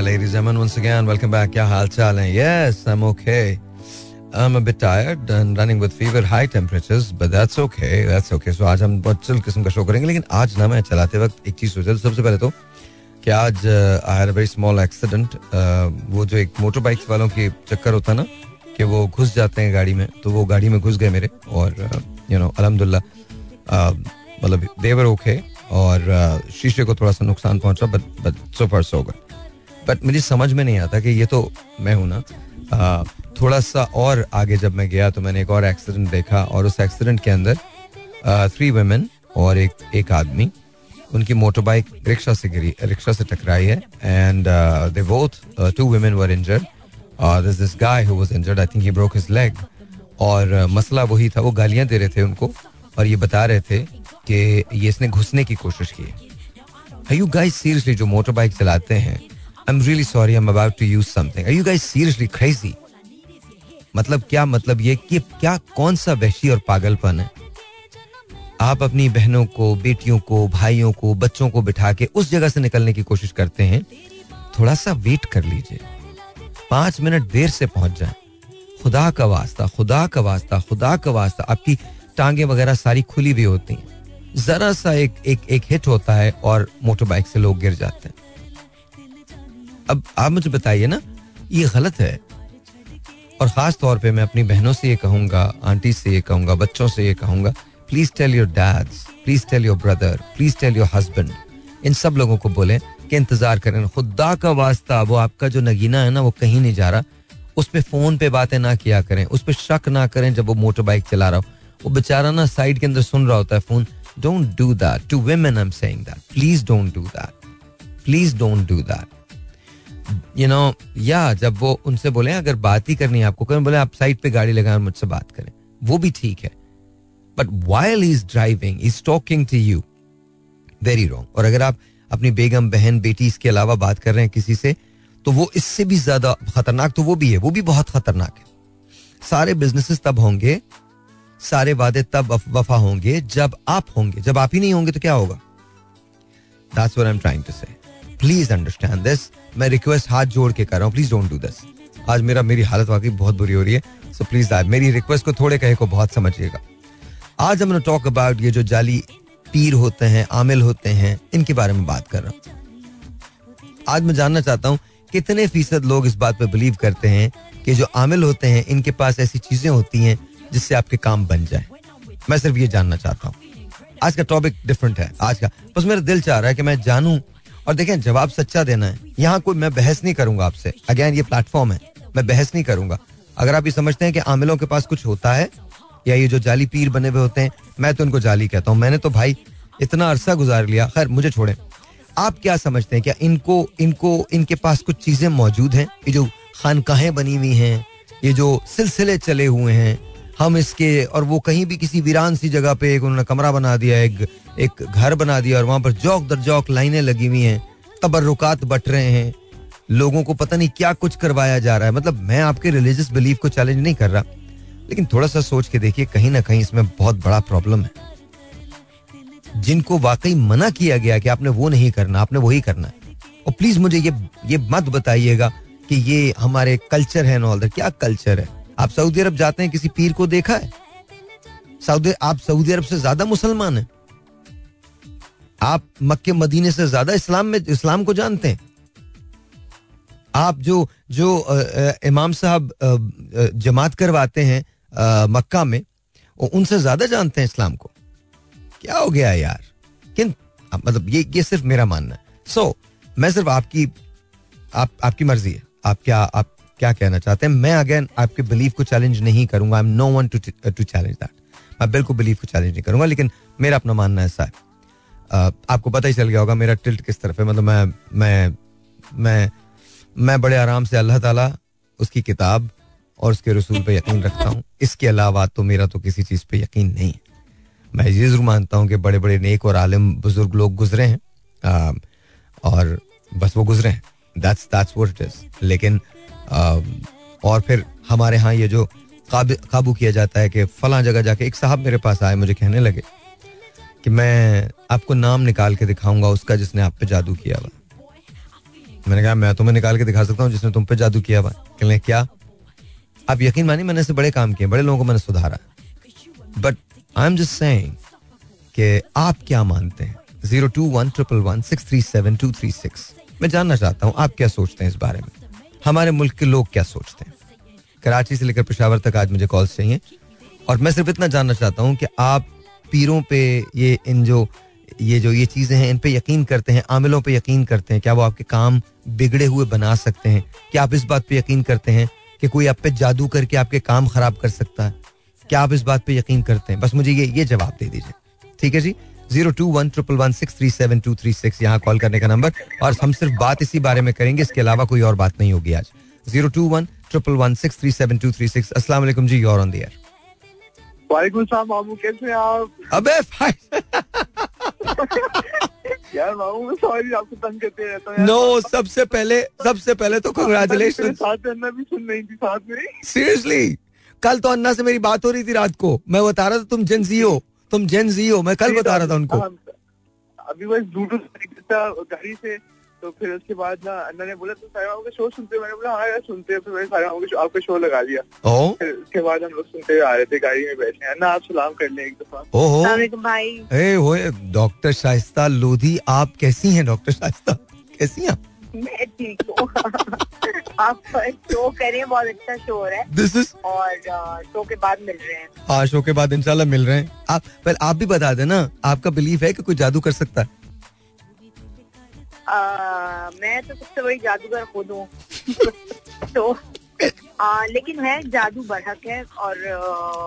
हैं ladies and once again welcome back. क्या हाल चाल है? Yes I'm okay. I'm a bit tired and running with fever high temperatures but that's okay that's okay. So आज हम बहुत chill किस्म का शो करेंगे लेकिन आज ना मैं चलाते वक्त एक चीज़ सोचा सबसे पहले तो कि आज I had a very small accident वो जो एक मोटर बाइक्स वालों की चक्कर होता ना कि वो घुस जाते हैं गाड़ी में तो वो गाड़ी में घुस गए मेरे और यू नो अलहमदुल्ला मतलब देवर ओके और uh, शीशे को थोड़ा सा नुकसान पहुँचा but but so far so good but मुझे समझ में नहीं आता कि ये तो मैं हूँ ना। थोड़ा सा और आगे जब मैं गया तो मैंने एक और एक्सीडेंट देखा और उस एक्सीडेंट के अंदर थ्री वेमेन और एक एक आदमी, उनकी मोटर बाइक रिक्शा से गिरी, रिक्शा से टकराई है and they both two women were injured this this guy who was injured I think he broke his leg और मसला वही था, वो गालियाँ दे रहे थे उनको और ये बता रहे थे कि ये इसने घुसने की कोशिश की है। यू गाइस सीरियसली जो मोटर बाइक चलाते हैं I am really sorry I am about to use something are you guys seriously crazy मतलब क्या मतलब ये कि क्या कौन सा वहशी और पागलपन है? आप अपनी बहनों को, बेटियों को, भाइयों को, बच्चों को बिठा के उस जगह से निकलने की कोशिश करते हैं। थोड़ा सा वेट कर लीजिए। पाँच मिनट देर से पहुँच जाए। खुदा का वास्ता, खुदा का वास्ता, खुदा का वास्ता। आपकी टांगे वगैरह सारी खुली भी होती हैं। जरा सा एक एक एक हिट होता है और मोटरबाइक से लोग गिर जाते हैं। अब आप मुझे बताइए ना, ये गलत है। और खास तौर पे मैं अपनी बहनों से ये कहूँगा, आंटी से ये कहूँगा, बच्चों से ये कहूँगा please tell your dads please tell your brother please tell your husband इन सब लोगों को बोले कि इंतज़ार करें। खुदा का वास्ता, वो आपका जो नगीना है ना, वो कहीं नहीं जा रहा। उस पर फ़ोन पे बातें ना किया करें। उस पर शक ना करें जब वो मोटर बाइक चला रहा हो। वो बेचारा ना साइड के अंदर सुन रहा होता है phone. Don't do that to women I am saying that please don't do that please don't do that you know या जब वो उनसे बोले, अगर बात ही करनी है आपको करें बोले, आप साइड पे गाड़ी लगाएँ मुझसे बात करें। वो भी ठीक है। But while is driving is talking to you very wrong और अगर आप अपनी बेगम, बहन, बेटी इसके अलावा बात कर रहे हैं किसी से तो वो इससे भी ज़्यादा खतरनाक तो वो भी है। वो भी बहुत खतरनाक है। सारे बिजनेसेस तब होंगे, सारे वादे तब वफा होंगे जब आप होंगे। जब आप ही नहीं होंगे तो क्या होगा? That's what I am trying to say please understand this मैं रिक्वेस्ट हाथ जोड़ के कर रहा हूँ। प्लीज़ डोंट डू दिस आज मेरा, मेरी हालत वाकई बहुत बुरी हो रही है। सो प्लीज़ मेरी रिक्वेस्ट को थोड़े कहे को बहुत समझिएगा। आज हम टॉक अबाउट ये जो जाली पीर होते हैं, आमिल होते हैं, इनके बारे में बात कर रहा हूँ। आज मैं जानना चाहता हूँ, कितने फ़ीसद लोग इस बात पे बिलीव करते हैं कि जो आमिल होते हैं, इनके पास ऐसी चीज़ें होती हैं जिससे आपके काम बन जाए? मैं सिर्फ़ ये जानना चाहता हूँ। आज का टॉपिक डिफरेंट है। आज का, बस मेरा दिल चाह रहा है कि मैं जानूं और देखें जवाब सच्चा देना है, यहाँ कोई मैं बहस नहीं करूँगा आपसे। अगेन ये प्लेटफॉर्म है। मैं बहस नहीं करूँगा। अगर आप ये समझते हैं कि आमिलों के पास कुछ होता है, या ये जो जाली पीर बने हुए होते हैं, मैं तो उनको जाली कहता हूँ। मैंने तो भाई इतना अरसा गुजार लिया। खैर, मुझे छोड़े। आप क्या समझते हैं? क्या इनको इनको, इनके पास कुछ चीज़ें मौजूद हैं? ये जो खानकाहें बनी हुई हैं, ये जो सिलसिले चले हुए हैं हम इसके, और वो कहीं भी किसी वीरान सी जगह पे एक उन्होंने कमरा बना दिया, एक एक घर बना दिया, और वहाँ पर जौक दर जौक लाइनें लगी हुई हैं, तबर्रुकात बट रहे हैं। लोगों को पता नहीं क्या कुछ करवाया जा रहा है। मतलब मैं आपके रिलीजियस बिलीफ को चैलेंज नहीं कर रहा, लेकिन थोड़ा सा सोच के देखिए, कहीं ना कहीं इसमें बहुत बड़ा प्रॉब्लम है। जिनको वाकई मना किया गया कि आपने वो नहीं करना, आपने वही करना है। और प्लीज़ मुझे ये ये मत बताइएगा कि ये हमारे कल्चर है नॉल क्या कल्चर है? आप सऊदी अरब जाते हैं किसी पीर को देखा है? सऊदी आप सऊदी अरब से ज़्यादा मुसलमान हैं। आप मक्के मदीने से ज़्यादा इस्लाम में इस्लाम को जानते हैं। आप जो जो आ, इमाम साहब जमात करवाते हैं आ, मक्का में उनसे ज़्यादा जानते हैं इस्लाम को। क्या हो गया यार? किन मतलब ये ये सिर्फ़ मेरा मानना है। सो so, मैं सिर्फ़ आपकी आप आपकी मर्ज़ी है। आप क्या आप क्या कहना चाहते हैं? मैं अगेन आपके बिलीफ को चैलेंज नहीं करूँगा. I am no one to to challenge that मैं बिल्कुल बिलीफ को चैलेंज नहीं करूँगा लेकिन मेरा अपना मानना ऐसा है uh, आपको पता ही चल गया होगा मेरा टिल्ट किस तरफ़ है? मतलब मैं मैं मैं मैं बड़े आराम से अल्लाह ताला उसकी किताब और उसके रसूल पे यकीन रखता हूँ। इसके अलावा तो मेरा तो किसी चीज़ पे यकीन नहीं। है मैं ये ज़रूर मानता हूँ कि बड़े बड़े नेक और आलिम बुज़ुर्ग लोग गुजरे हैं। और बस वो गुजरे हैं। That's that's what it is लेकिन और फिर हमारे यहाँ ये जो काबू किया जाता है कि फला जगह जाके एक साहब मेरे पास आए, मुझे कहने लगे कि मैं आपको नाम निकाल के दिखाऊँगा, उसका जिसने आप पे जादू किया हुआ। मैंने कहा, मैं तुम्हें निकाल के दिखा सकता हूँ जिसने तुम पे जादू किया हुआ। कहने क्या? आप यकीन मानिए, मैंने से बड़े काम किए, बड़े लोगों को मैंने सुधारा। But I am just saying कि आप क्या मानते हैं? Zero two one triple one six three seven two three six मैं जानना चाहता हूँ, आप क्या सोचते हैं इस बारे में? हमारे मुल्क के लोग क्या सोचते हैं? कराची से लेकर पेशावर तक आज मुझे कॉल्स चाहिए। और मैं सिर्फ़ इतना जानना चाहता हूँ कि आप पीरों पे ये, इन जो, ये जो, ये चीज़ें हैं, इन पे यकीन करते हैं, आमिलों पे यकीन करते हैं, क्या वो आपके काम बिगड़े हुए बना सकते हैं? क्या आप इस बात पे यकीन करते हैं कि कोई आप पे जादू करके आपके काम खराब कर सकता है? क्या आप इस बात पे यकीन करते हैं? बस मुझे ये ये जवाब दे दीजिए। ठीक है जी? Zero two one triple one six three seven two three six यहाँ कॉल करने का नंबर। और हम सिर्फ़ बात इसी बारे में करेंगे इसके अलावा कोई और बात नहीं होगी आज। Zero two one triple one six three seven two three six. असला जी योर ऑन वालेकुम सलाम मामू कैसे आप? अबे यार मामू सॉरी आपको तंग करते रहता हूँ नो सबसे पहले सबसे पहले तो कंग्रेचुलेशन साथ में भी सुन रही थी साथ में। सीरियसली कल तो अन्ना से मेरी बात हो रही थी रात को। मैं बता रहा था तुम जेन हो। तुम जेन जी हो मैं कल बता रहा था उनको। हाँ, अभी बस ब्लूटूथ गाड़ी से तो फिर उसके बाद ना अन्ना ने बोला तुम सारे का शो सुनते हो? मैंने बोला हाँ यार सुनते हो। फिर मैंने सारे आपका शो लगा लिया ओ? फिर उसके बाद हम लोग सुनते हुए आ रहे थे गाड़ी में बैठे अन्ना आप सलाम कर लें एक दफ़ा। भाई। ए होए डॉक्टर शाइस्ता लोधी आप कैसी हैं डॉक्टर शाइस्ता? कैसी हैं मैं ठीक हूँ आप शो करें बहुत अच्छा शो हो रहा है दिस इज़ और शो के बाद मिल रहे हैं हाँ शो के बाद इंशाल्लाह मिल रहे हैं। आप पहले आप भी बता देना आपका बिलीव है कि कोई जादू कर सकता है? आ, मैं तो सबसे बड़ी जादूगर खुद हूँ। तो आ, लेकिन है जादू बरहक है और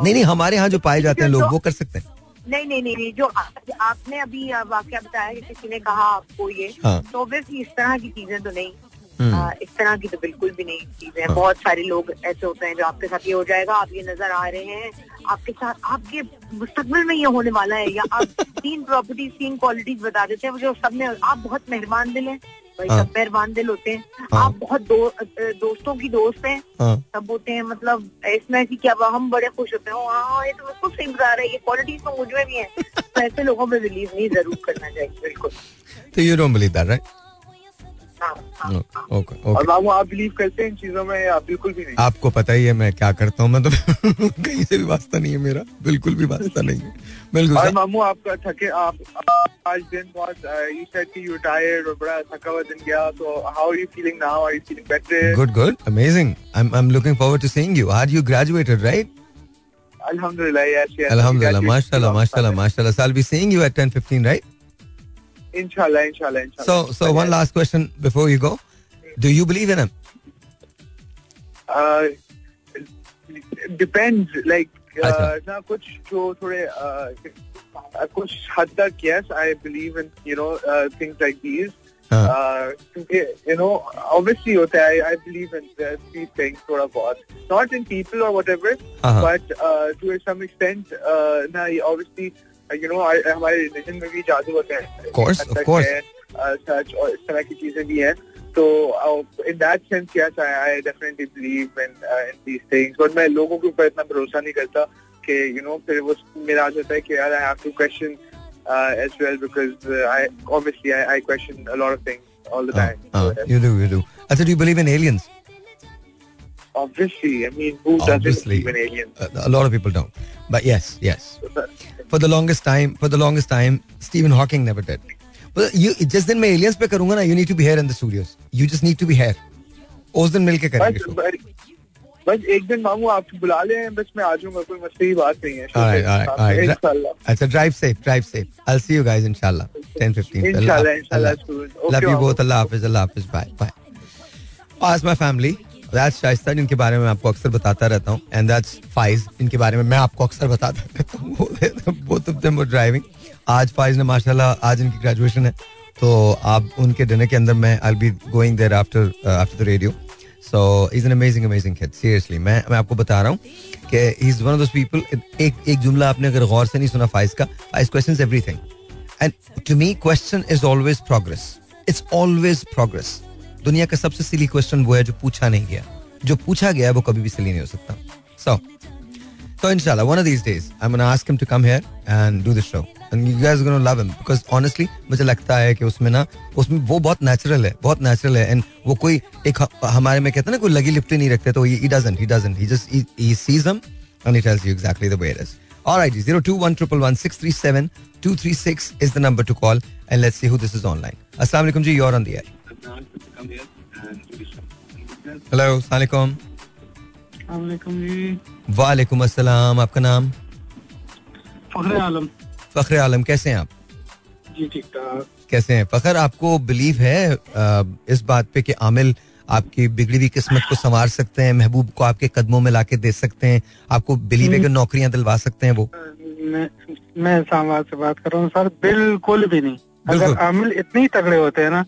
नहीं नहीं हमारे यहाँ जो पाए जाते हैं लोग वो कर सकते हैं। नहीं नहीं नहीं जो आप, आपने अभी वाक्य बताया कि किसी ने कहा आपको ये हाँ। तो ऑब्वियसली इस तरह की चीज़ें तो नहीं हम्म। आ, इस तरह की तो बिल्कुल भी नहीं चीज़ें हाँ। बहुत सारे लोग ऐसे होते हैं जो आपके साथ ये हो जाएगा आप ये नज़र आ रहे हैं आपके साथ आपके मुस्तकबिल में ये होने वाला है या आप तीन प्रॉपर्टीज़ तीन क्वालिटीज बता देते हैं जो सबने आप बहुत मेहरबान दिल हैं भाई हाँ। दिल होते हैं। हाँ। आप बहुत दो, दोस्तों की दोस्त हैं। हाँ। सब होते हैं मतलब इसमें कि क्या हम बड़े खुश होते हैं। हाँ ये तो बिल्कुल सही बता रहे ये क्वालिटीज तो मुझमें भी है। तो ऐसे लोगों पे बिलीव नहीं ज़रूर करना चाहिए बिल्कुल। तो you don't believe that right. Okay और ओके मामू आप बिलीव करते हैं इन चीज़ों में या बिल्कुल भी नहीं। आपको पता ही है मैं क्या करता हूँ? मैं तो कहीं से भी वास्ता नहीं है मेरा। बिल्कुल भी वास्ता नहीं है। बिल्कुल और मामू आपका थके आप आज दिन बहुत यू सेड कि यू टायर्ड और बड़ा थका हुआ दिन गया तो how are you feeling now are you feeling better Good, good, amazing. I'm I'm looking forward to seeing you. Had you graduated, right? अल्हम्दुलिल्लाह yes yes Alhamdulillah, mashallah, mashallah, mashallah. So I'll be seeing you at 10:15, right? इंशाल्लाह इंशाल्लाह इंशाल्लाह So, so one last question before you go. Do you believe in him? uh, depends like uh, अच्छा। ना कुछ जो थोड़े uh, uh, कुछ हद तक yes I believe in you know uh, things like these हाँ. uh, क्योंकि you know obviously होता है I believe in the- these things थोड़ा बहुत not in people or whatever हाँ, हाँ. but uh, to some extent Uh, you know uh, हमारे religion में भी जादू होते हैं। uh, सच और इस तरह की चीज़ें भी हैं। तो in that sense I definitely believe in in these things but मैं लोगों के ऊपर इतना भरोसा नहीं करता कि यू नो फिर वो मेरा आज होता है कि यार I have to question as well because I obviously I question a lot of things all the time you do you do अच्छा do you believe in aliens obviously I mean who doesn't Obviously. believe in aliens Uh, a lot of people don't. But yes, yes. But- For the longest time, for the longest time, Stephen Hawking never did. But you जिस दिन मैं aliens पे करूंगा ना, you need to be here in the studios. You just need to be here. उस दिन मिलके करेंगे बस show. बस- बस एक दिन मामू आप बुला लें बस मैं आ जाऊंगा कोई मसले की बात नहीं है All right, all right, all right. इंशाल्लाह अच्छा, drive safe, drive safe. I'll see you guys inshallah. 10, 15. इंशाल्लाह इंशाल्लाह soon. Love Okay, you मामू. both. Allah Hafiz. Allah Hafiz. Bye. Bye. That's my family. That's Shaista जिनके बारे में आपको अक्सर बताता रहता हूँ। एंड दैट्स फाइज जिनके बारे में मैं आपको अक्सर बताता रहता हूँ। बोथ ऑफ़ देम ड्राइविंग आज फाइज ने, माशाल्लाह, आज इनकी ग्रेजुएशन है। तो आप उनके डिनर के अंदर मैं I be going there after after the radio so is an amazing amazing kid seriously मैं मैं आपको बता रहा हूँ कि is one of those people एक एक जुमला आपने अगर गौर से नहीं सुना फाइज का Faiz questions everything and to me question is always progress it's always progress दुनिया का सबसे सिली क्वेश्चन वो है जो पूछा नहीं गया जो पूछा गया वो कभी भी सिली नहीं हो सकता सो तो इंशाल्लाह these days I'm going to ask him to come here and do the show and you guys are going to love him because honestly मुझे लगता है कि उसमें ना उसमें वो बहुत नेचुरल है बहुत नेचुरल है एंड वो कोई एक ह- हमारे में कहते हैं ना कोई लगी लिपटी नहीं रखते तो he doesn't he doesn't he just he, he sees them and he tells you exactly the way it is all right 021 236 is the number to call and let's see who this is online assalamu alaikum ji you're on the air alaikum जी वालेकुम अस्सलाम आपका नाम? फखरे आलम। फखर आलम कैसे हैं आप? जी ठीक ठाक। कैसे हैं? फखर आपको बिलीव है इस बात पे कि आमिल आपकी बिगड़ी हुई किस्मत को संवार सकते हैं महबूब को आपके कदमों में लाके दे सकते हैं आपको बिलीव है कि नौकरियाँ दिलवा सकते हैं वो? मैं मैं से बात कर रहा हूँ सर बिल्कुल भी नहीं। बिल्कुल। अगर आमिल इतने ही तगड़े होते हैं ना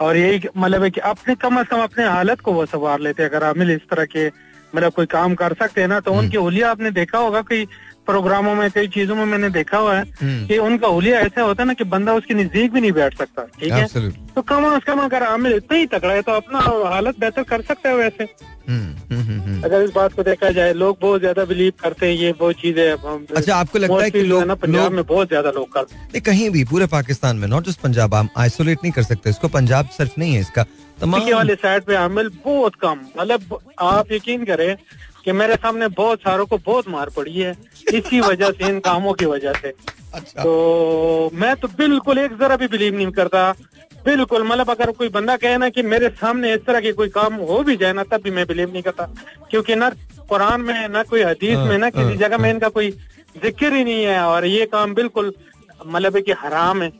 और यही मतलब है कि अपने कम अज कम अपने हालत को वो संवार लेते हैं। अगर आमिल इस तरह के मतलब कोई काम कर सकते हैं ना तो उनकी होलिया आपने देखा होगा कई प्रोग्रामों में कई चीज़ों में मैंने देखा हुआ है हम्म। कि उनका हुलिया ऐसा होता है ना कि बंदा उसके नज़दीक भी नहीं बैठ सकता ठीक है तो कम अज कम अगर आमिल इतना ही तगड़ा है तो अपना हालत बेहतर कर सकता है वैसे हम्म, हम्म। अगर इस बात को देखा जाए लोग बहुत ज़्यादा बिलीव करते हैं ये वो चीज़ें अच्छा आपको लगता है कि लोग पंजाब में बहुत ज़्यादा लोग करते हैं कहीं भी पूरे पाकिस्तान में नॉट जस्ट पंजाब हम आइसोलेट नहीं कर सकते इसको पंजाब सिर्फ़ नहीं है इसका तमाम वाले साइड पे आमिल बहुत कम मतलब आप यकीन करें कि मेरे सामने बहुत सारों को बहुत मार पड़ी है। इसी वजह से इन कामों की वजह से। अच्छा। तो मैं तो बिल्कुल एक जरा भी बिलीव नहीं करता। बिल्कुल मतलब अगर कोई बंदा कहे ना कि मेरे सामने इस तरह के कोई काम हो भी जाए ना तब भी मैं बिलीव नहीं करता। क्योंकि ना कुरान में ना कोई हदीस में ना हाँ, किसी जगह में इनका कोई ज़िक्र ही नहीं है। और ये काम बिल्कुल मतलब है कि हराम है।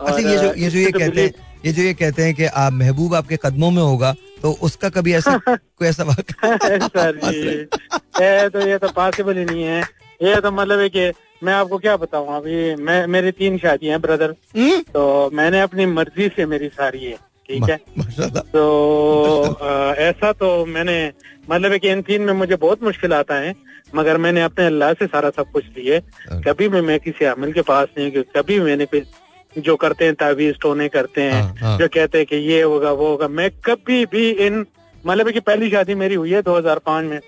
अच्छा ये जो ये जो ये तो कहते हैं ये जो ये कहते हैं कि आप महबूब आपके कदमों में होगा तो उसका कभी ऐसा कोई ऐसा सर। जी ये तो ये तो पॉसिबल ही नहीं है। ये तो मतलब है कि मैं आपको क्या बताऊँ अभी मैं मेरी तीन शादियाँ हैं ब्रदर हम्म? तो मैंने अपनी मर्ज़ी से मेरी सारी है ठीक है? तो ऐसा तो मैंने मतलब है कि इन तीन में मुझे बहुत मुश्किल आता है मगर मैंने अपने अल्लाह से सारा सब कुछ लिए। कभी भी मैं किसी अमल के पास नहीं कभी मैंने कोई जो करते हैं तावीज टोने करते हैं हाँ, हाँ। जो कहते हैं कि ये होगा वो होगा। मैं कभी भी इन मतलब कि पहली शादी मेरी हुई है 2005 में।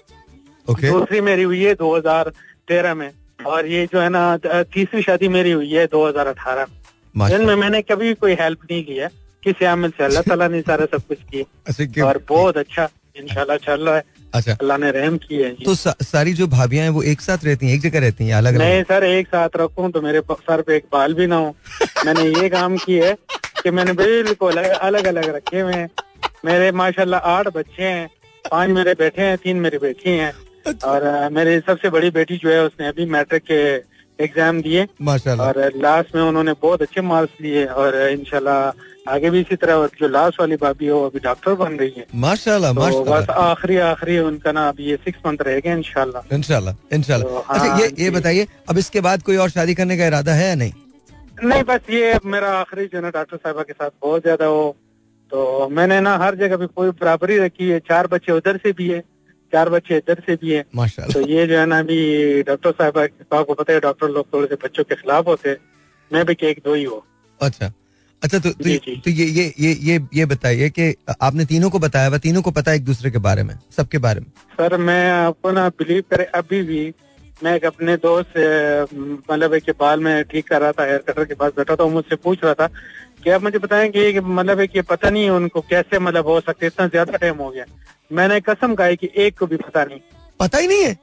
ओके दूसरी मेरी हुई है 2013 में। और ये जो है ना तीसरी शादी मेरी हुई है 2018 माशाल्लाह इनमें मैंने कभी कोई हेल्प नहीं किया किसी अमल से। अल्लाह तला ने सारा सब कुछ किया। अच्छा और बहुत अच्छा इंशाल्लाह चल रहा है अच्छा। अल्लाह ने रहम किए हैं तो सा, सारी जो भाभियाँ हैं वो एक साथ रहती हैं एक जगह रहती हैं अलग नहीं सर एक साथ रखूँ तो मेरे सर पे एक बाल भी ना हो। मैंने ये काम किया है कि मैंने बिल्कुल अलग अलग रखे हुए हैं। मेरे माशाल्लाह आठ बच्चे हैं पाँच मेरे बेटे हैं तीन मेरी बेटी हैं। और अ, मेरी सबसे बड़ी बेटी जो है उसने अभी मैट्रिक के एग्ज़ाम दिए। माशाल्लाह। और लास्ट में उन्होंने बहुत अच्छे मार्क्स लिए और इंशाल्लाह आगे भी इसी तरह जो लास्ट वाली भाभी है वो अभी डॉक्टर बन रही है। माशाल्लाह तो बस आखिरी आखिरी उनका ना अभी ये सिक्स मंथ इंशाल्लाह। इंशाल्लाह इंशाल्लाह। तो अच्छा हाँ ये ये बताइए अब इसके बाद कोई और शादी करने का इरादा है या नहीं? नहीं बस ये मेरा आखिरी जो है ना डॉक्टर साहबा के साथ बहुत ज़्यादा हो। तो मैंने ना हर जगह भी कोई बराबरी रखी है। चार बच्चे उधर से भी है चार बच्चे इधर से भी है। तो ये जो है ना अभी डॉक्टर साहब को पता है डॉक्टर लोग थोड़े से बच्चों के खिलाफ होते मैं भी एक दो ही हो। अच्छा। अच्छा तो तो। तो ये ये ये ये ये बताइए कि आपने तीनों को बताया हुआ तीनों को पता है एक दूसरे के बारे में सबके बारे में? सर मैं आपको ना बिलीव करे अभी भी मैं एक अपने दोस्त मतलब है कि बाल में ठीक कर रहा था हेयर कटर के पास बैठा था वो मुझसे पूछ रहा था कि आप मुझे बताएँ कि मतलब है कि पता नहीं है उनको कैसे मतलब हो सकते इतना ज़्यादा टाइम हो गया। मैंने कसम खाई कि एक को भी पता नहीं। पता ही नहीं है?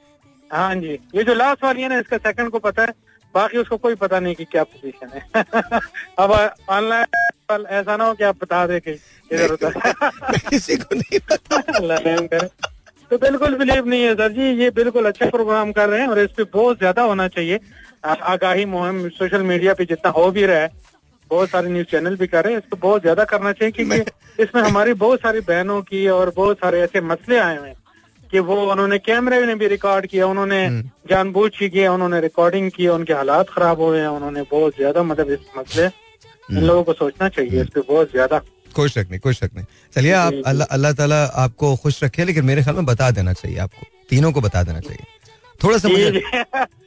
हाँ जी ये जो लास्ट वाली है ना इसका सेकंड को पता है। बाकी उसको कोई पता नहीं कि क्या पोजीशन है। अब ऑनलाइन ऐसा ना हो कि आप बता दे कि इधर उधर। किसी को नहीं पता। तो बिल्कुल बिलीव नहीं है सर जी ये बिल्कुल अच्छा प्रोग्राम कर रहे हैं और इस पे बहुत ज़्यादा होना चाहिए। आगाही मुहिम सोशल मीडिया पे जितना हो भी रहा है बहुत सारे न्यूज़ चैनल भी कर रहे हैं इसको बहुत ज़्यादा करना चाहिए क्योंकि इसमें हमारी बहुत सारी बहनों की और बहुत सारे ऐसे मसले आए हुए हैं। कि वो उन्होंने कैमरे ने भी रिकॉर्ड किया उन्होंने जानबूझ के किया उन्होंने रिकॉर्डिंग की उनके हालात खराब हुए हैं उन्होंने बहुत ज़्यादा मतलब इस मसले इन लोगों को सोचना चाहिए इस पर बहुत ज़्यादा। कोई शक नहीं कोई शक नहीं। चलिए आप। अल्लाह अल्लाह ताला आपको खुश रखे लेकिन मेरे ख्याल में बता देना चाहिए आपको तीनों को बता देना चाहिए। थोड़ा सा मुझे।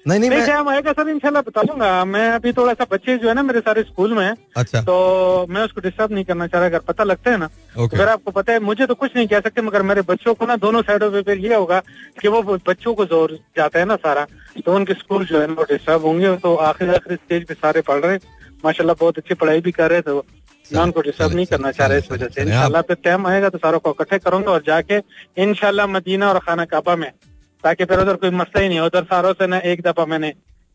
नहीं नहीं मैं टाइम आएगा सर इंशाल्लाह बता दूँगा मैं अभी थोड़ा सा बच्चे जो है ना मेरे सारे स्कूल में हैं, अच्छा। तो मैं उसको डिस्टर्ब नहीं करना चाह रहा अगर पता लगता है ना। ओके अगर आपको पता है मुझे तो कुछ नहीं कह सकते मगर मेरे बच्चों को ना दोनों साइडों पे फिर ये होगा कि वो बच्चों को ज़ोर जाता है ना सारा। तो उनके स्कूल जो है ना वो डिस्टर्ब होंगे तो आखिर आखिर स्टेज पे सारे पढ़ रहे हैं। माशाल्लाह बहुत अच्छी पढ़ाई भी कर रहे थे वो मैं उनको डिस्टर्ब नहीं करना चाह रहा इस वजह से। इंशाल्लाह पे टाइम आएगा तो सारों को इकट्ठे करूँगा और जाके इंशाल्लाह मदीना और खाना काबा में ताकि फिर उधर कोई मसला ही नहीं हो। उधर सारों से ना एक दफ़ा मैंने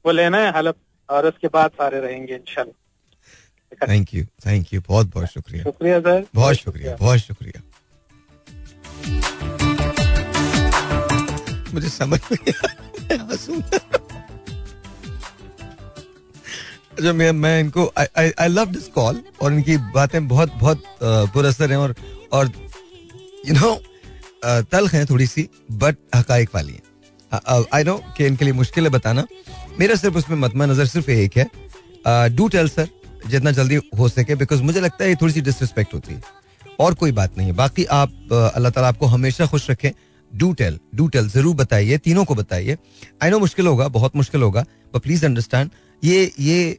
वो लेना है हलफ और उसके बाद सारे रहेंगे इंशाल्लाह। थैंक यू थैंक यू बहुत बहुत शुक्रिया। शुक्रिया सर। बहुत शुक्रिया बहुत शुक्रिया। मुझे समझ नहीं मैं अच्छा मैं मैं इनको आई लव दिस कॉल और इनकी बातें बहुत बहुत पुरअसर हैं और और यू नो तल्ख हैं थोड़ी सी बट हकाइक वाली हैं। आई नो कि इनके लिए मुश्किल है बताना। मेरा सिर्फ़ उसमें मतमा नज़र सिर्फ़ एक है। डू टेल सर जितना जल्दी हो सके बिकॉज़ मुझे लगता है ये थोड़ी सी डिसरिस्पेक्ट होती है। और कोई बात नहीं है। बाकी आप अल्लाह ताला आपको हमेशा खुश रखें। डू टेल डू टेल ज़रूर बताइए, तीनों को बताइए। आई नो मुश्किल होगा, बहुत मुश्किल होगा बट प्लीज़ अंडरस्टैंड ये ये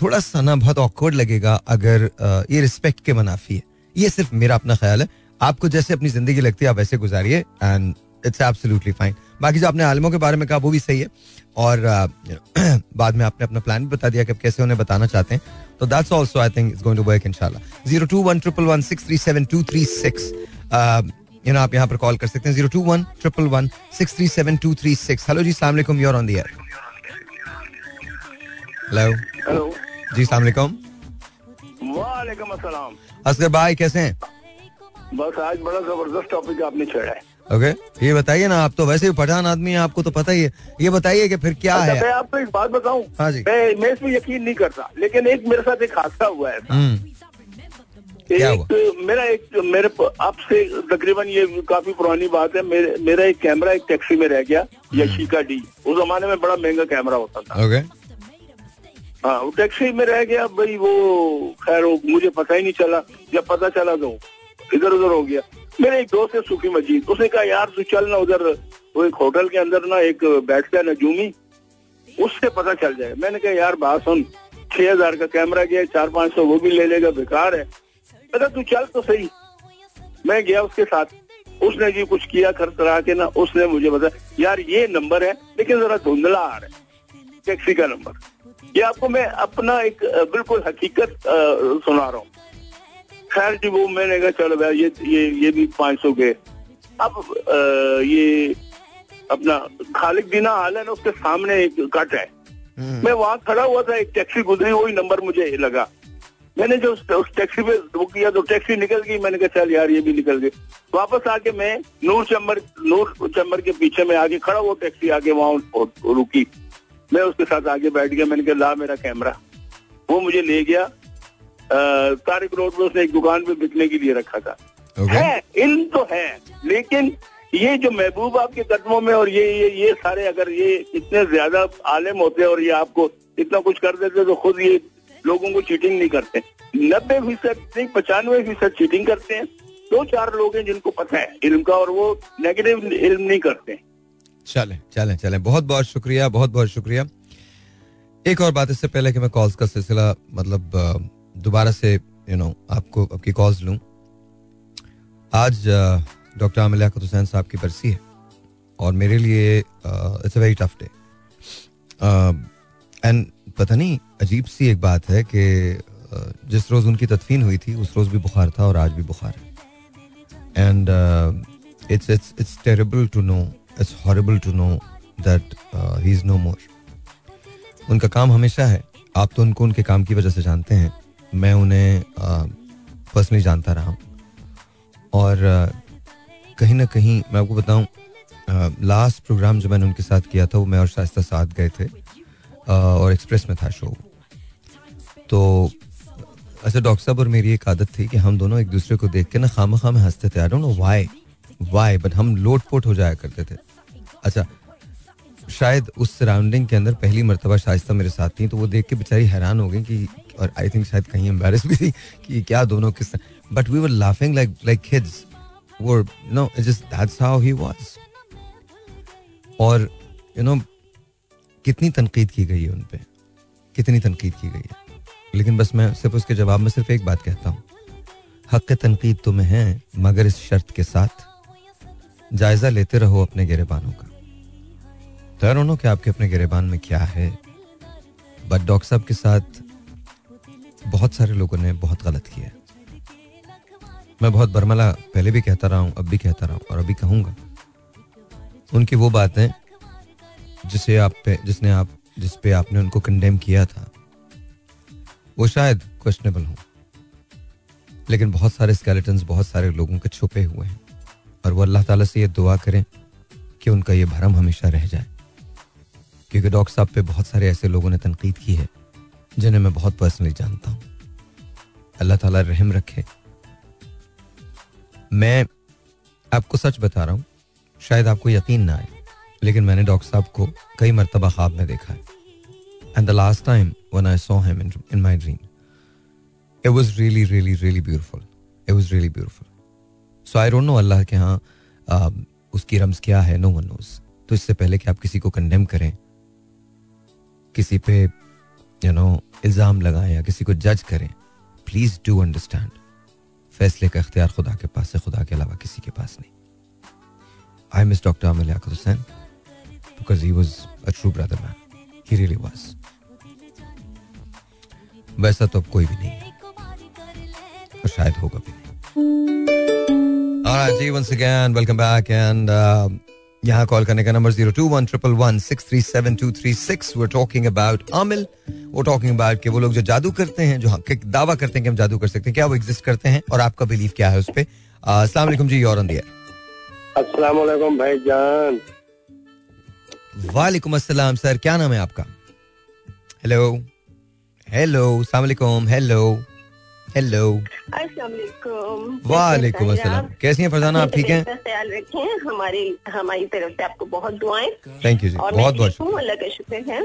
थोड़ा सा ना बहुत ऑकवर्ड लगेगा अगर ये रिस्पेक्ट के मनाफी है। ये सिर्फ़ मेरा अपना ख्याल है। आपको जैसे अपनी ज़िंदगी लगती है आप वैसे गुजारिए एंड इट्स एब्सोल्युटली फाइन बाकी जो आपने आलमों के बारे में कहा वो भी सही है। और अ, बाद में आपने अपना प्लान भी बता दिया कि आप कैसे उन्हें बताना चाहते हैं। तो that's also I think it's going to work इंशाल्लाह zero two one triple one six three seven two three six you know आप यहाँ पर कॉल कर सकते हैं। Zero two one triple one six three seven two three six hello जी सलाम your on the air hello hello जी सलाम वालेकुम अस्सलाम असगर भाई कैसे हैं? बस आज बड़ा ज़बरदस्त टॉपिक आपने छेड़ा है। ओके ये बताइए ना आप तो वैसे भी पठान आदमी हैं आपको तो पता ही है। ये बताइए कि फिर क्या अच्छा, है? मैं आपको एक बात बताऊँ हाँ जी। मैं मैं इसमें यकीन नहीं करता लेकिन एक मेरे साथ एक हादसा हुआ है। हम्म। क्या एक मेरा एक मेरे आपसे तकरीबन ये काफ़ी पुरानी बात है मेरे मेरा एक कैमरा एक टैक्सी में रह गया हम्म। यशिका डी। उस जमाने में बड़ा महँगा कैमरा होता था। ओके हाँ वो टैक्सी में रह गया भाई वो खैर वो मुझे पता ही नहीं चला जब पता चला तो। इधर उधर हो गया। मेरे एक दोस्त है, सूफी मजीद। उसने कहा, यार, तू चल ना उधर, वो एक होटल के अंदर ना, एक बैठता है नजूमी उससे पता चल जाए। मैंने कहा, यार, बात सुन, छह हज़ार का कैमरा गया चार पाँच सौ वो भी ले लेगा, बेकार है। मैं तू चल तो सही। मैं गया उसके साथ। उसने जी कुछ किया खर्च करा के ना, उसने मुझे बताया, यार, ये नंबर है, लेकिन जरा धुंधला आ रहा है, टैक्सी का नंबर। ये आपको मैं अपना एक, बिल्कुल हकीकत सुना रहा हूँ। खैर जी वो मैंने कहा चलो भाई ये ये ये भी पाँच सौ के। अब अ, ये अपना खालिक दीना हाल है ना उसके सामने एक कट है। हम्म, मैं वहाँ खड़ा हुआ था एक टैक्सी गुजरी वही नंबर मुझे लगा। मैंने जो उस, उस टैक्सी पे वो किया तो टैक्सी निकल गई मैंने कहा चल यार ये भी निकल गई। वापस आके मैं नूर चंबर नूर चंबर के पीछे में आगे खड़ा वो टैक्सी आगे वहाँ रुकी। मैं उसके साथ आगे बैठ गया मैंने कहा ला मेरा कैमरा। वो मुझे ले गया तारिक रोड पे उसने एक दुकान पे बिकने के लिए रखा था। ओके है इल्म तो है लेकिन ये जो महबूब आपके कदमों में और ये ये ये सारे अगर ये इतने ज़्यादा आलिम होते और ये आपको इतना कुछ कर देते तो खुद ये लोगों को चीटिंग नहीं करते। नब्बे फ़ीसद नहीं पचानवे फ़ीसद चीटिंग करते हैं। दो चार लोग हैं जिनको पता है इल्म का और वो नेगेटिव इल्म नहीं करते चलें चलें चलें। बहुत बहुत शुक्रिया बहुत बहुत शुक्रिया। एक और बात इससे पहले कि मैं कॉल्स का सिलसिला मतलब दोबारा से यू नो आपको आपकी कॉल्स लूँ। आज डॉक्टर आमिर लियाकत हुसैन साहब की बरसी है और मेरे लिए it's a very tough day and पता नहीं अजीब सी एक बात है कि जिस रोज़ उनकी तदफीन हुई थी उस रोज़ भी बुखार था और आज भी बुखार है। And it's it's it's terrible to know it's horrible to know that uh, he's no more. उनका काम हमेशा है। आप तो उनको उनके काम की वजह से जानते हैं। मैं उन्हें पर्सनली जानता रहा और कहीं ना कहीं मैं आपको बताऊँ लास्ट प्रोग्राम जो मैंने उनके साथ किया था, वो मैं और शाइस्ता साथ गए थे और एक्सप्रेस में था शो तो अच्छा डॉक्टर साहब, और मेरी एक आदत थी कि हम दोनों एक दूसरे को देख के ना खाम खाम हँसते थे। I don't know why why but हम लोट पोट हो जाया करते थे। अच्छा शायद उस सराउंडिंग के अंदर पहली मरतबा शाइस्ता मेरे साथ थी तो वो देख के बेचारी हैरान हो गई कि और आई थिंक शायद कहीं एम्बेरस भी थी कि क्या दोनों किस but we were laughing like like kids वो no just that's how he was और यू नो कितनी तनकीद की गई है उन पर कितनी तनकीद की गई है। लेकिन बस मैं सिर्फ़ उसके जवाब में सिर्फ़ एक बात कहता हूँ। हक तनकीद तुम्हें है, मगर इस शर्त के साथ जायजा लेते रहो अपने गिरेबानों का। तो नो कि आपके अपने गिरेबान में क्या है बट डॉक्टर साहब के साथ बहुत सारे लोगों ने बहुत गलत किया मैं बहुत बरमला पहले भी कहता रहा हूँ, अब भी कहता रहा हूँ और अभी कहूँगा। उनकी वो बातें जिसे आप पे, जिसने आप, जिस पे आपने उनको कंडेम किया था, वो शायद क्वेश्चनेबल हो। लेकिन बहुत सारे स्केलेटन्स बहुत सारे लोगों के छुपे हुए हैं। और वो अल्लाह ताला से ये दुआ करें कि उनका ये भरम हमेशा रह जाए। क्योंकि डॉक्टर साहब पे बहुत सारे ऐसे लोगों ने तनकीद की है। जिन्हें मैं बहुत पर्सनली जानता हूँ। अल्लाह ताला रहम रखे। मैं आपको सच बता रहा हूँ, शायद आपको यकीन ना आए, लेकिन मैंने डॉक्टर साहब को कई मरतबा ख्वाब में देखा है। And the last time one I saw him in my dream it was really really really beautiful it was really beautiful so I don't know Allah के यहाँ उसकी रम्स क्या है नो वन नोज़ तो इससे पहले कि आप किसी को कंडेम करें, किसी पे यू नो इल्ज़ाम लगाएँ या किसी को जज करें प्लीज़ डू अंडरस्टैंड फैसले का इख्तियार खुदा के पास है खुदा के अलावा किसी के पास नहीं। I miss doctor Aamir Liaquat Hussain because he was a true brother man he really was वैसा तो अब कोई भी नहीं है और शायद होगा भी Alright, जी once again, welcome back and uh, यहाँ कॉल करने का number zero two one triple one six three seven two three six we're talking about Aamil वो टॉकिंग अबाउट कि वो लोग जो जादू करते हैं जो दावा करते हैं कि हम जादू कर सकते हैं क्या वो एग्जिस्ट करते हैं और आपका बिलीव क्या है उस पर अस्सलाम जी और अस्सलाम वालेकुम भाईजान वालेकुम अस्सलाम सर क्या नाम है आपका? हेलो हेलो सलाम हेलो हेलो वालेकुम अस्सलाम कैसी हैं फरजाना? आप ठीक हैं? ख्याल रखें हमारी हमारी तरफ़ से आपको बहुत दुआएँ। थैंक यू जी बहुत बहुत अल्लाह का शुक्र है।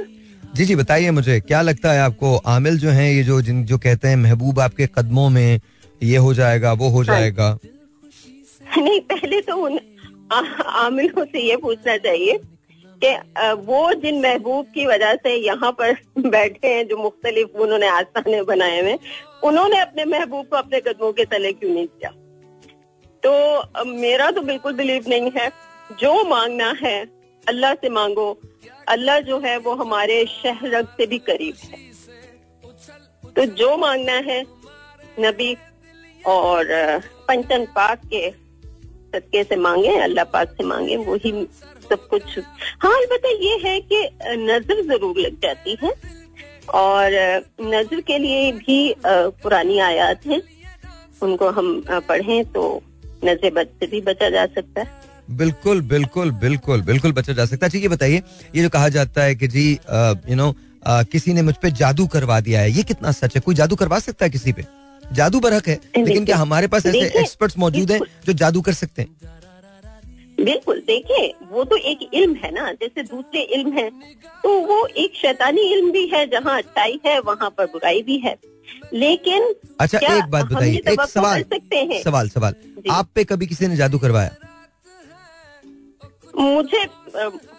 जी जी बताइए मुझे क्या लगता है आपको आमिल जो हैं ये जो जिन जो कहते हैं महबूब आपके कदमों में ये हो जाएगा वो हो हाँ। जाएगा? नहीं पहले तो उन आमिलों से ये पूछना चाहिए कि वो जिन महबूब की वजह से यहाँ पर बैठे हैं जो मुख्तलिफ़ उन्होंने आस्थाने बनाए हुए उन्होंने अपने महबूब को अपने कदमों के तले क्यों नहीं किया तो मेरा तो बिल्कुल बिलीव नहीं है। जो मांगना है, अल्लाह से मांगो। अल्लाह जो है, वो हमारे शहरग से भी करीब है। तो जो मांगना है, नबी और पंचन पाक के सदके से मांगे, अल्लाह पाक से मांगे, वही सब कुछ। हाँ अलबत् ये है कि नज़र ज़रूर लग जाती है। और नज़र के लिए भी पुरानी आयात है। उनको हम पढ़ें तो नज़र बद से भी बचा जा सकता है। बिल्कुल बिल्कुल बिल्कुल बिल्कुल बचा जा सकता है। ये बताइए ये जो कहा जाता है कि जी यू नो किसी ने मुझ पे जादू करवा दिया है ये कितना सच है? कोई जादू करवा सकता है किसी पे? जादू बरहक है लेकिन क्या हमारे पास ऐसे एक्सपर्ट्स मौजूद हैं जो जादू कर सकते हैं? बिल्कुल देखिए वो तो एक इल्म है ना जैसे दूसरे इल्म है तो वो एक शैतानी इल्म भी है जहाँ अच्छाई है वहाँ पर बुराई भी है। लेकिन अच्छा एक बात बताइए एक सवाल सकते हैं? सवाल सवाल। आप पे कभी किसी ने जादू करवाया? मुझे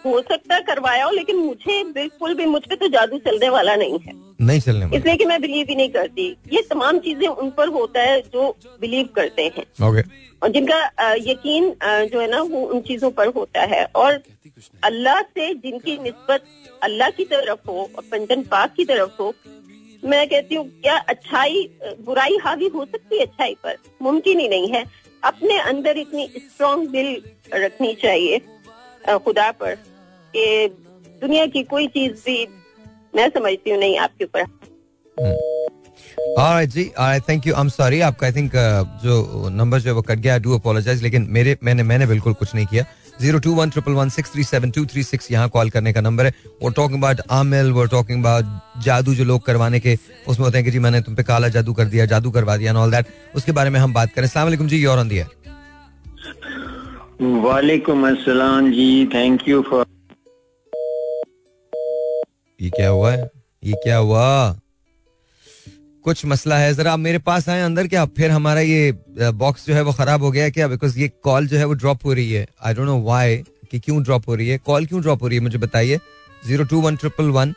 हो सकता करवाया हो लेकिन मुझे बिल्कुल भी मुझ पे तो जादू चलने वाला नहीं है। नहीं चलने इसलिए कि मैं बिलीव ही नहीं करती। ये तमाम चीज़ें उन पर होता है जो बिलीव करते हैं। Okay. और जिनका यकीन जो है ना वो उन चीज़ों पर होता है। और अल्लाह से जिनकी नस्बत अल्लाह की तरफ़ हो और पंचन पाक की तरफ़ हो मैं कहती हूँ क्या अच्छाई बुराई हावी हो सकती है अच्छाई पर? मुमकिन ही नहीं है। अपने अंदर इतनी स्ट्रॉन्ग दिल रखनी चाहिए खुदा पर कि दुनिया की कोई चीज़ भी मैं समझती हूँ नहीं आपके ऊपर। Alright जी alright thank you. I'm sorry आपका I think uh, जो नंबर जो है वो कट गया डू अपोलोजाइज लेकिन मेरे मैंने मैंने बिल्कुल कुछ नहीं किया। Zero two one triple one six three seven two three six यहाँ कॉल करने का नंबर है। वो टॉकिंग अबाउट आमिल वो टॉकिंग अबाउट जादू जो लोग करवाने के उसमें होते हैं कि जी मैंने तुम पे काला जादू कर दिया जादू करवा दिया ऑल दैट उसके बारे में हम बात करें। सलाम जी योर ऑन दिया वालेकुम अस्सलाम जी थैंक यू फॉर ये क्या हुआ है? ये क्या हुआ? कुछ मसला है जरा आप मेरे पास आए अंदर क्या? फिर हमारा ये बॉक्स जो है वो खराब हो गया क्या? बिकॉज़ ये कॉल जो है वो ड्रॉप हो रही है। आई डोंट नो व्हाई कि क्यों ड्रॉप हो रही है। कॉल क्यों ड्रॉप हो रही है मुझे बताइए। Zero two one triple one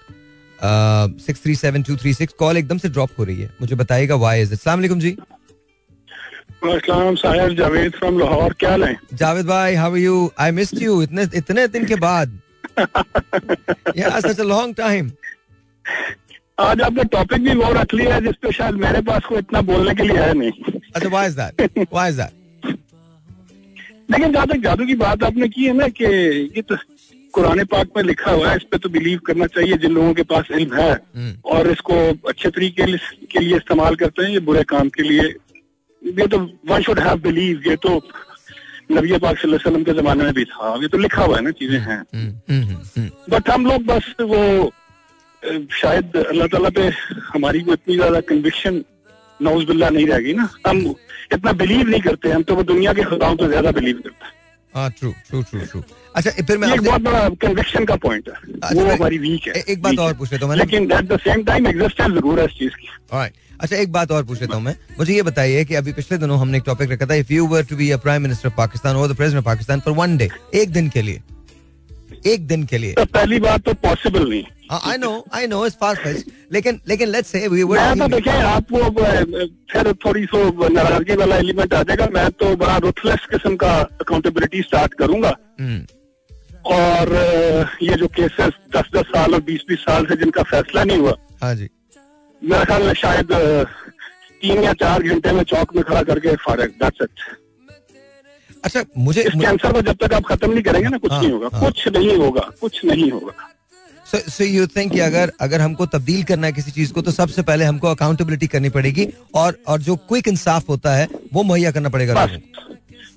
six three seven two three six call एकदम से ड्रॉप हो रही है। मुझे बताइएगा वाई इज़ इस्लाम जी। जावेद फ्रॉम लाहौर क्या जावेद भाई how you I missed you इतने इतने दिन के बाद। yeah such a long time. आज आपने टॉपिक भी वो रख लिया है जिसपे शायद मेरे पास को इतना बोलने के लिए है नहीं। अच्छा that? Why is that? लेकिन जहाँ तक जादू की बात आपने की है ना कि ये तो कुरान पाक में लिखा हुआ है इस पे तो बिलीव करना चाहिए जिन लोगों के पास इल्म है हम्म। और इसको अच्छे तरीके के लिए इस्तेमाल करते हैं ये बुरे काम के लिए। ये तो वन शुड हैव बिलीव ये तो नबी पाक सल्लल्लाहु अलैहि वसल्लम के जमाने में भी था। ये तो लिखा हुआ है ना चीज़ें हैं। हम्म, हम्म, हम्म। बट हम लोग बस वो शायद अल्लाह ताला पे हमारी को इतनी ज़्यादा कन्विक्शन नौजबिल्ला नहीं रहेगी ना। हम इतना बिलीव नहीं करते हम तो वो दुनिया के खुदाओं पे ज़्यादा बिलीव करते हैं। ट्रू ट्रू ट्रू ट्रू अच्छा फिर मैं एक बहुत बड़ा कन्विक्शन का पॉइंट है। अच्छा, वो हमारी वीक है। एक बात और पूछ लेता हूँ लेकिन at the same time existence ज़रूर है इस चीज़ की. अच्छा एक बात और पूछ लेता हूँ मैं। मुझे ये बताइए कि अभी पिछले दिनों हमने एक टॉपिक रखा था if you were to be a prime minister of Pakistan और the president of Pakistan for one day एक दिन के लिए एक दिन के लिए. तो पहली बात तो पॉसिबल नहीं। I know I know it's fast fetched लेकिन लेकिन लेट्स से वी तो वर देखें आप वो अ, फिर थोड़ी सो नाराज़गी वाला एलिमेंट आ जाएगा। मैं तो बड़ा रुथलेस किस्म का अकाउंटेबिलिटी स्टार्ट करूँगा। हम्म, और ये जो केसेस दस दस साल और बीस बीस साल से जिनका फैसला नहीं हुआ हाँ जी। मेरा ख्याल में शायद तीन या चार घंटे में चौक में खड़ा करके फारग दैट्स इट अच्छा मुझे इस कैंसर को जब तक आप खत्म नहीं करेंगे ना कुछ हाँ, नहीं होगा हाँ। कुछ नहीं होगा कुछ नहीं होगा। सो यू थिंक कि अगर अगर हमको तब्दील करना है किसी चीज़ को तो सबसे पहले हमको अकाउंटेबिलिटी करनी पड़ेगी और और जो क्विक इंसाफ होता है वो मुहैया करना पड़ेगा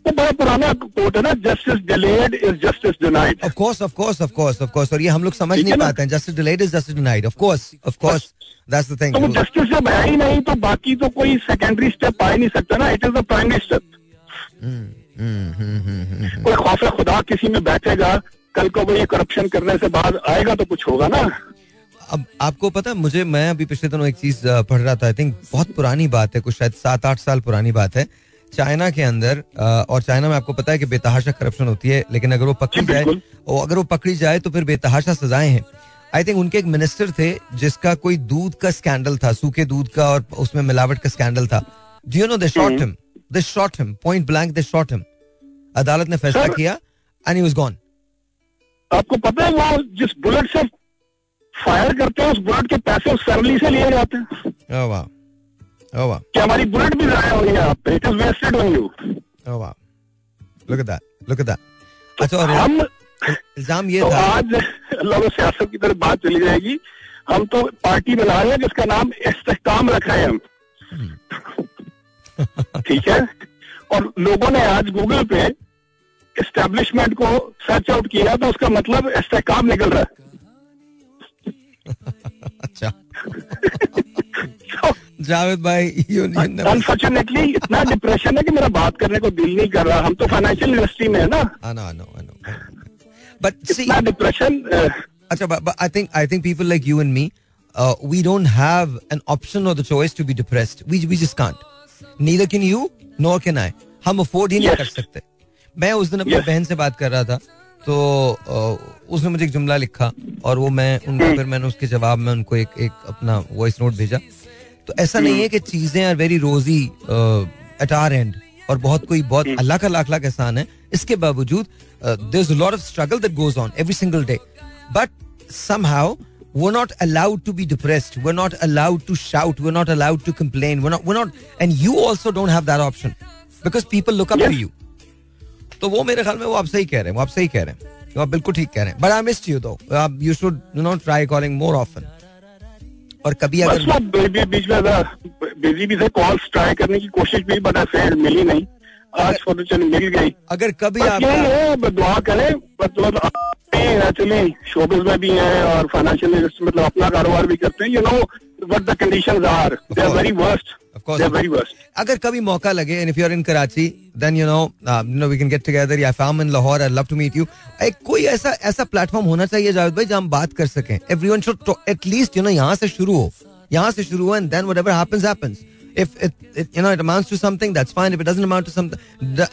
वो बड़ा पुराना कोट है ना justice delayed is justice denied of course of course of course of course और ये हम लोग समझ नहीं पाते हैं। Justice delayed is justice denied of course of course that's the तो थिंग जस्टिस जब है ही नहीं तो बाकी तो कोई सेकेंडरी स्टेप आ ही नहीं सकता ना। It is the primary step कोई खौफ खुदा किसी में बैठेगा कल को वो ये करप्शन करने से बाद आएगा तो कुछ होगा ना। अब आपको पता है मुझे मैं अभी पिछले दिनों एक चीज़ पढ़ रहा था आई थिंक बहुत पुरानी बात है कुछ शायद सात आठ साल पुरानी बात है। चाइना के अंदर और चाइना में आपको पता है कि बेतहाशा करप्शन होती है लेकिन अगर वो पकड़ी जाए और अगर वो पकड़ी जाए तो फिर बेतहाशा सजाएँ हैं। आई थिंक उनके एक मिनिस्टर थे जिसका कोई दूध का स्कैंडल था सूखे दूध का और उसमें मिलावट का स्कैंडल था। Do you know they shot him they shot him point blank they shot him अदालत ने फैसला किया एंड ही वाज गॉन आपको पता है वो जिस बुलेट से फायर करते हैं उस बुलेट के पैसे उस फैमिली से लिए जाते हैं। वाह कि हमारी बुलेट भी जाया हो आप पे it is wasted on you. Oh वाह look at that look at that अच्छा और हम इल्ज़ाम ये तो था आज सियासत की तरफ़ बात चली जाएगी। हम तो पार्टी बना रहे हैं जिसका नाम इस्तेकाम रखा है हम। ठीक है? और लोगों ने आज गूगल पे इस्टेब्लिशमेंट को सर्च आउट किया तो उसका मतलब इस्तेकाम निकल रहा है। अच्छा। जावेद भाई यू यू अनफॉर्चुनेटली इतना डिप्रेशन है कि मेरा बात करने को दिल नहीं कर रहा। हम तो फाइनेंशियल इंडस्ट्री में है ना। I know, I know. इतना depression but, but I think I think people like you and me, uh, we don't have an option or the choice to be depressed. We we just can't. Neither can you, nor हम afford ही नहीं कर सकते। मैं उस दिन अपनी बहन से बात कर रहा था तो उसने मुझे एक जुमला लिखा और वो मैं उनको फिर मैंने उसके जवाब में उनको एक एक अपना वॉइस नोट भेजा। तो ऐसा नहीं है हम्म। कि चीज़ें are very rosy at are and और बहुत कोई बहुत हम्म। अल्लाह का लाख लाख एहसान है। इसके बावजूद lot of struggle that goes on every single day but somehow वो not allowed to be depressed वो नॉट अलाउड टू शाउट वो नॉट अलाउड टू कंप्लेन वो not and you also don't have that option because people look up you तो वो मेरे ख्याल में वो आप सही कह रहे हैं वो आप सही कह रहे हैं आप बिल्कुल ठीक कह रहे हैं। But I miss you though you should not try calling more often और कभी अगर वो बी- बी- बीच में बिज़ी भी थे कॉल्स ट्राई करने की कोशिश भी बना फेल मिली नहीं। आज फॉर्चुन मिल गई। अगर कभी आप दुआ करें मतलब एक्चुअली शोबिस में भी हैं और फाइनेंशियल मतलब अपना कारोबार भी करते हैं। You know what the conditions are they are very worst अगर कभी मौका लगे and if you are in Karachi then you know you know we can get together या farm in Lahore I love to meet you एक कोई ऐसा ऐसा platform होना चाहिए जावेद भाई जहाँ हम बात कर सकें। Everyone should at least you know यहाँ से शुरू हो। यहाँ से शुरू हो and then whatever happens happens if it, it you know it amounts to something that's fine. If it doesn't amount to something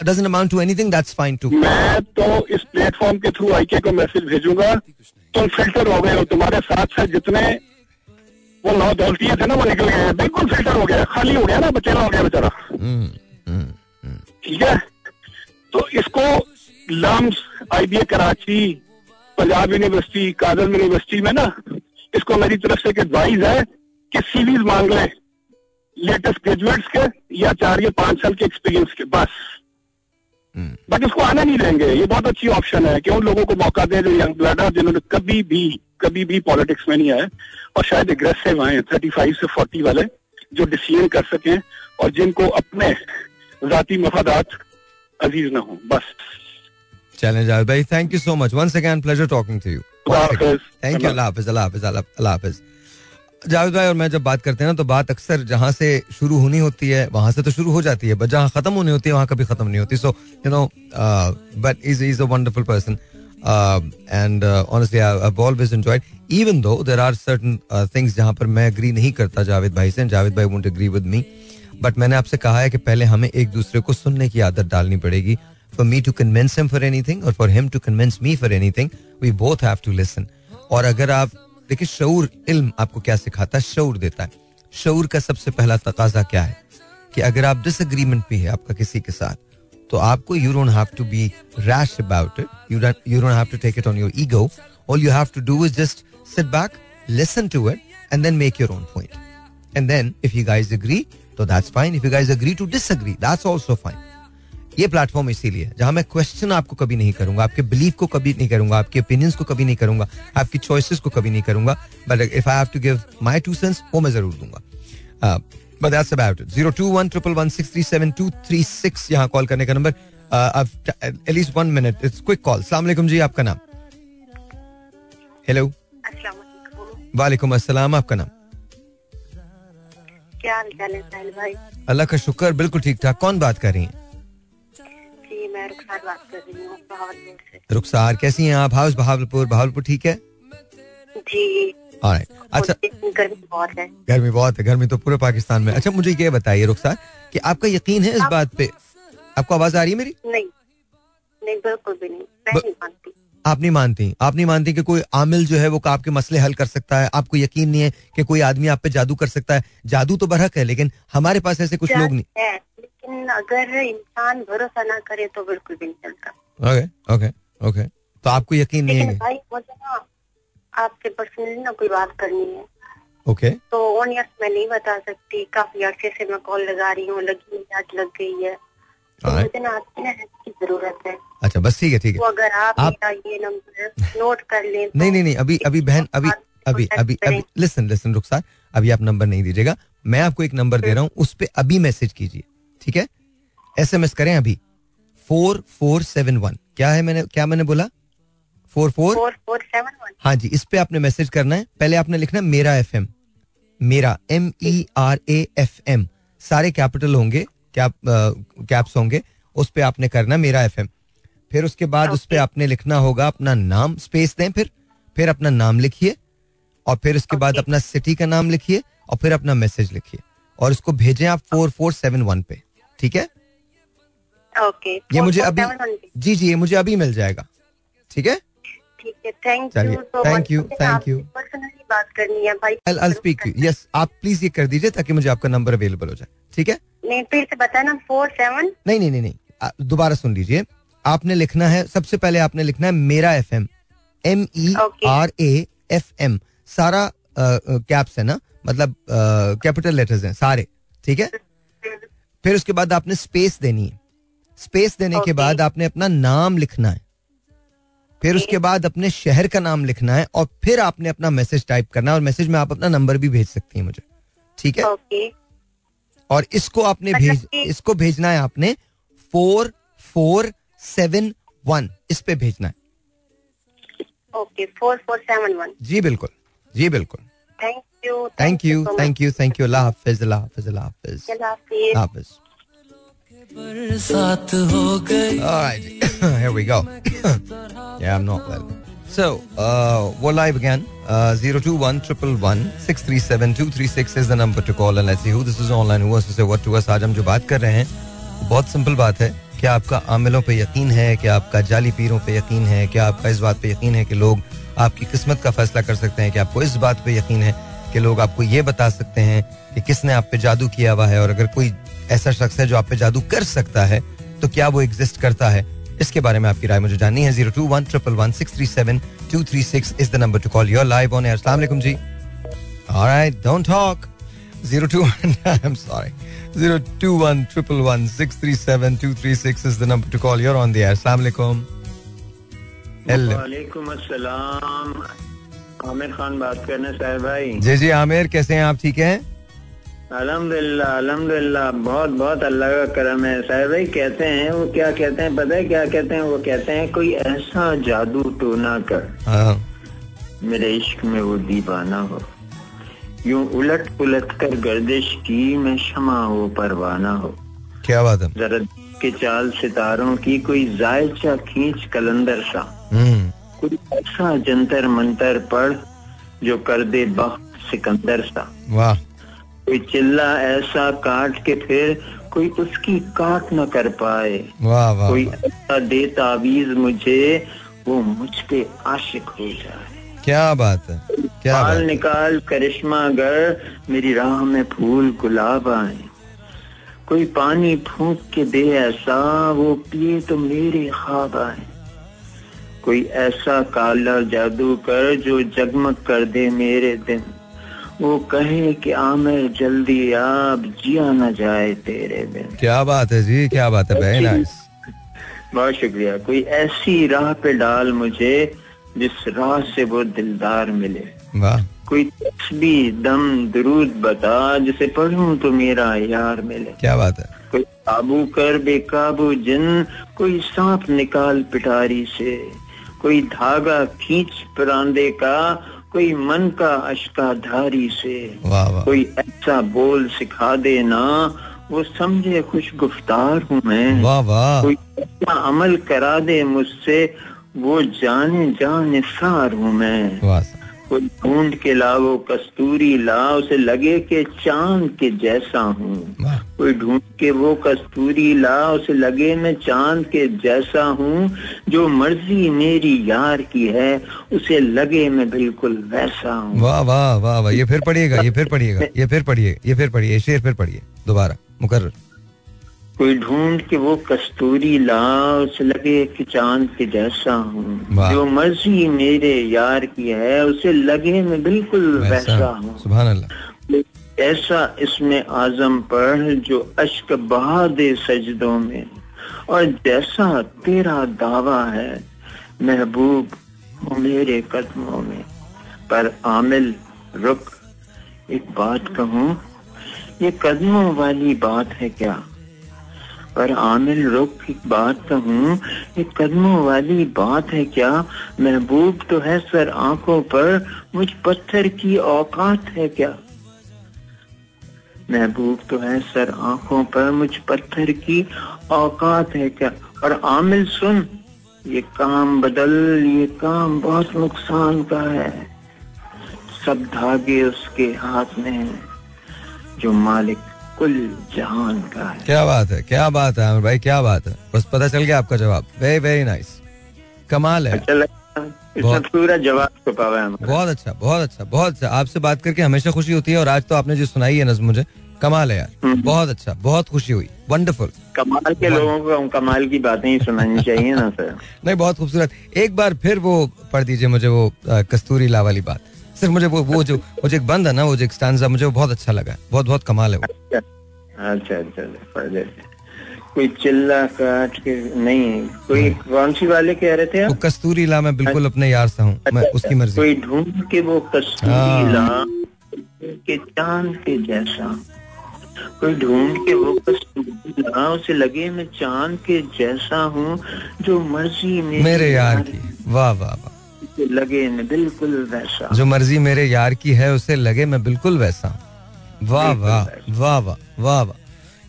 doesn't amount to anything that's fine too. मैं तो इस प्लेटफॉर्म के थ्रू आईके को message भेजूँगा। तुम filter हो गए हो तुम्हारे साथ साथ जितने वो नौ दौलतिये थे ना वो निकल गए बिल्कुल फ़िल्टर हो गया खाली हो गया ना बचेरा हो गया बेचारा। ठीक है? तो इसको लम्स आईबीए कराची पंजाब यूनिवर्सिटी काजल यूनिवर्सिटी में ना इसको मेरी तरफ़ से एक एडवाइस है कि सीवीज मांग लें लेटेस्ट ग्रेजुएट्स के या चार या पाँच साल के एक्सपीरियंस के बस। बट इसको आने नहीं देंगे। ये बहुत अच्छी ऑप्शन है कि उन लोगों को मौका दे जो यंग ब्लड है जिन्होंने कभी भी कभी भी पॉलिटिक्स में नहीं आए और शायद एग्रेसिव आए थर्टी फाइव से फोर्टी वाले जो डिसीज़न कर सकें और जिनको अपने जाती मफादात अज़ीज़ ना हो बस। चलें जावेद भाई thank you so much once again pleasure talking to you thank you अल्लाह हाफिज अल्लाह हाफिज अल्लाह हाफिज जावेद भाई और मैं जब बात करते हैं ना तो बात अक्सर जहाँ से शुरू होनी होती है वहाँ से तो शुरू हो जाती है बट जहाँ खत्म होनी होती है वहाँ कभी खत्म नहीं होती। So you know but is is a wonderful person and honestly I always enjoyed even though there are certain things जहाँ पर मैं एग्री नहीं करता जावेद भाई से जावेद भाई won't agree with me but मैंने आपसे कहा है कि पहले हमें एक दूसरे को सुनने की आदत डालनी पड़ेगी for me to convince him for anything और for him to convince me for anything we both have to listen और अगर आप, देखिए शऊर इल्म आपको क्या सिखाता है? शऊर देता है। शऊर का सबसे पहला तकाजा क्या है? कि अगर आप डिसएग्रीमेंट भी है आपका किसी के साथ तो आपको you don't have to be rash about it you you don't have to take it on your ego all you have to do is just sit back listen to it and then make your own point and then if you guys agree तो that's fine if you guys agree to disagree that's also fine ये platform इसीलिए जहाँ मैं question आपको कभी नहीं करूँगा, आपके बिलीफ को कभी नहीं करूँगा, आपके ओपिनियंस को कभी नहीं करूँगा, आपकी चॉइसेस को कभी नहीं करूँगा but if I have to give my two cents वो मैं ज़रूर दूँगा। बट दैट्स अबाउट इट 02111637236 यहाँ कॉल करने का number at least one minute it's quick call अस्सलाम वालेकुम जी आपका नाम? हेलो वालेकुम अस्सलाम आपका नाम? क्या हाल चाल है साहिल भाई? अल्लाह का शुक्र बिल्कुल ठीक ठाक। कौन बात कर रही हैं? जी मैं रुखसार बात कर रही हूँ रुखसार कैसी हैं आप? हाउस बहावलपुर बहावलपुर ठीक है? जी. अच्छा गर्मी बहुत है गर्मी बहुत है गर्मी तो पूरे पाकिस्तान में। अच्छा मुझे ये बताइए रुखसार कि आपका यकीन है इस बात पे? आपको आवाज़ आ रही है मेरी? नहीं। नहीं बिल्कुल भी नहीं। मैं नहीं मानती। आप नहीं मानती? आप नहीं मानती कि कोई आमिल जो है वो आपके मसले हल कर सकता है? आपको यकीन नहीं है कि कोई आदमी आप पे जादू कर सकता है? जादू तो बरहक है लेकिन हमारे पास ऐसे कुछ लोग नहीं। है लेकिन अगर इंसान भरोसा ना करे तो बिल्कुल भी नहीं चलता। ओके ओके ओके तो आपको यकीन नहीं है। भाई मुझे ना आपसे पर्सनली ना कोई बात करनी है। ओके तो ऑन ईयर मैं नहीं बता सकती। काफ़ी अर्से से मैं कॉल लगा रही हूँ लगी हुई आज लग गई है। तो मुझे ना आपकी ना हेल्प की ज़रूरत है। अच्छा बस ठीक है ठीक तो है अगर आप, आप- ये नंबर नोट कर लें तो नहीं नहीं नहीं अभी अभी बहन अभी अभी अभी अभी लिसन लिसन रुखसार अभी आप नंबर नहीं दीजिएगा। मैं आपको एक नंबर दे रहा हूँ उस पर अभी मैसेज कीजिए ठीक है? एस एम एस करें अभी। फोर फोर सेवन वन क्या है मैंने क्या मैंने बोला? Four four? Four seven one. हाँ जी इस पे आपने मैसेज करना है। पहले आपने लिखना है मेरा एफ़ एम मेरा M E R A F M सारे कैपिटल होंगे कैप कैप्स होंगे उस पे आपने करना है मेरा एफ़ एम फिर उसके बाद उस पे आपने लिखना होगा अपना नाम स्पेस दें फिर। फिर अपना नाम लिखिए और फिर उसके बाद अपना सिटी का नाम लिखिए और फिर अपना मैसेज लिखिए। और इसको भेजें आप फोर फोर सेवन वन पे ठीक है? ओके ये मुझे अभी जी जी ये मुझे अभी मिल जाएगा ठीक है? ठीक है। थैंक यू आपसे you. पर्सनली बात करनी है भाई। I'll, I'll speak to आप प्लीज़ ये कर दीजिए ताकि मुझे आपका नंबर अवेलेबल हो जाए। ठीक है? नहीं फिर से बताना फोर सेवन नहीं नहीं नहीं नहीं। दोबारा सुन लीजिए। आपने लिखना है सबसे पहले आपने लिखना है मेरा F M M E R A F M सारा कैप्स है ना? मतलब कैपिटल लेटर्स हैं सारे। ठीक है? फिर उसके बाद आपने स्पेस देनी है। स्पेस देने के बाद आपने अपना नाम लिखना है। फिर उसके बाद अपने शहर का नाम लिखना है और फिर आपने अपना मैसेज टाइप करना है और मैसेज में आप अपना नंबर भी भेज सकती हैं मुझे। ठीक है? ओके और इसको आपने मतलब भेज इसको भेजना है आपने फोर फोर सेवन वन इस पे भेजना है। Okay four four seven one जी बिल्कुल जी बिल्कुल। Thank you thank you thank you thank you अल्लाह हाफिज अल्लाह हाफिज। अल्लाह हाफिज। अल्लाह हाफिज। Alright, here we go. yeah, I'm not well. So, uh, we're live again. Uh, 021 637 236 is the number to call and let's see who this is online who wants to say what to us. आज हम जो बात कर रहे हैं बहुत simple बात है क्या आपका आमिलों पे यकीन है क्या आपका जाली पीरों पे यकीन है क्या आपका इस बात पे यकीन है कि लोग आपकी किस्मत का फैसला कर सकते हैं कि आपको इस बात पे यकीन है कि लोग आपको ये बता सकते हैं कि किसने आप पे जादू किया हुआ है और अगर कोई ऐसा शख्स है जो आप पे जादू कर सकता है तो क्या वो एग्जिस्ट करता है? इसके बारे में आपकी राय मुझे जाननी है। Zero two one triple one six three seven two three six is the number to call your live on air सलाम जी alright don't talk zero two one I am sorry zero two one triple one six three seven two three six is the number to call your on the air सलाम hello वालेकुम अस्सलाम आमिर खान बात साहब भाई जी जी आमिर कैसे हैं आप? ठीक हैं? अल्हम्दुलिल्लाह अलहमदिल्ला बहुत बहुत अल्लाह का करम है। साहब भाई कहते हैं वो क्या कहते हैं पता है क्या कहते हैं? वो कहते हैं कोई ऐसा जादू टोना कर हाँ। मेरे इश्क में वो दीवाना हो। यूँ उलट पुलट कर गर्दिश की मैं क्षमा हो परवाना हो। क्या बात है? जरा के चाल सितारों की कोई जायचा खींच कलंदर सा। हम्म। कोई ऐसा जंतर मंतर पढ़ जो कर दे बख्त सिकंदर सा। वाह। कोई चिल्ला ऐसा काट के फिर कोई उसकी काट न कर पाए। वाह वाह कोई ऐसा दे तावीज मुझे वो मुझ पे आशिक हो जाए। क्या बात है क्या बाल बात निकाल करिश्मा गर मेरी राह में फूल गुलाब आए। कोई पानी फूंक के दे ऐसा वो पिए तो मेरे ख्वाब आए। कोई ऐसा काला जादू कर जो जगमग कर दे मेरे दिन। वो कहे कि आमिर जल्दी आप जिया न जाए तेरे बिन। क्या बात है जी क्या बात है वेरी नाइस बहुत शुक्रिया। कोई ऐसी राह पे डाल मुझे जिस राह से वो दिलदार मिले। वाह। कोई तस्बी दम दरूद बता जिसे पढ़ूं तो मेरा यार मिले। क्या बात है। कोई काबू कर बेकाबू जिन कोई सांप निकाल पिटारी से। कोई धागा खींच परांदे का कोई मन का अशका धारी से कोई ऐसा बोल सिखा देना वो समझे खुश गुफ्तार हूँ मैं। वाह वाह। कोई ऐसा अमल करा दे मुझसे वो जाने जाने सार हूँ मैं। वाह कोई ढूंढ के ला वो कस्तूरी ला उसे लगे के चाँद के जैसा हूँ। कोई ढूंढ के वो कस्तूरी ला उसे लगे मैं चाँद के जैसा हूँ। जो मर्ज़ी मेरी यार की है उसे लगे मैं बिल्कुल वैसा हूँ। वाह वाह वाह वाह। ये फिर पढ़िएगा ये फिर पढ़िएगा ये फिर पढ़िए ये फिर पढ़िए शेर फिर पढ़िए। दोबारा मुकर्र कोई ढूंढ के वो कस्तूरी ला उसे लगे कि चाँद के जैसा हूँ। जो मर्ज़ी मेरे यार की है उसे लगे मैं बिल्कुल वैसा। हूँ। ऐसा इसमें आज़म पढ़ जो अश्क बहा दे सजदों में। और जैसा तेरा दावा है महबूब मेरे कदमों में। पर आमिल रुक एक बात कहूँ ये कदमों वाली बात है क्या? पर आमिल रुक एक बात कहूँ ये कदमों वाली बात है क्या? महबूब तो है सर आँखों पर, मुझ पत्थर की औकात है क्या? महबूब तो है सर आँखों पर, मुझ पत्थर की औकात है क्या? और आमिल सुन, ये काम बदल, ये काम बहुत नुकसान का है। सब धागे उसके हाथ में हैं, जो मालिक कुल जहान का है। क्या बात है क्या बात है आमिर भाई क्या बात है। बस पता चल गया आपका जवाब। वेरी वेरी नाइस कमाल है। अच्छा बहुत- पूरा जवाब छुपा हुआ है बहुत अच्छा बहुत अच्छा बहुत अच्छा। आपसे बात करके हमेशा खुशी होती है और आज तो आपने जो सुनाई है नज्म मुझे कमाल है यार। हम्म। बहुत अच्छा बहुत खुशी हुई। वंडरफुल कमाल के लोगों को कमाल की बातें ही सुनानी चाहिए ना सर। नहीं बहुत खूबसूरत। एक बार फिर वो पढ़ दीजिए मुझे वो कस्तूरी ला वाली बात। सिर्फ़ मुझे वो वो जो वो जो एक बंद है ना वो जो एक स्टैंजा मुझे वो बहुत अच्छा लगा बहुत बहुत कमाल है वो। अच्छा अच्छा अच्छा कोई चिल्ला काट के नहीं कोई कौन सी वाले कह रहे थे वो आप कस्तूरी ला मैं बिल्कुल अपने यार सा हूँ मैं उसकी मर्ज़ी। कोई ढूंढ के वो हाँ। कस्तूरी ला के चाँद के जैसा। कोई ढूंढ के वो कस्तूरी ला उसे लगे मैं चाँद के जैसा हूँ जो मर्ज़ी मेरी मेरे यार। की। वाह वाह वाह। के लगे मैं बिल्कुल वैसा। जो मर्ज़ी मेरे यार की है उसे लगे मैं बिल्कुल वैसा। वाह वाह वाह वाह वाह वाह।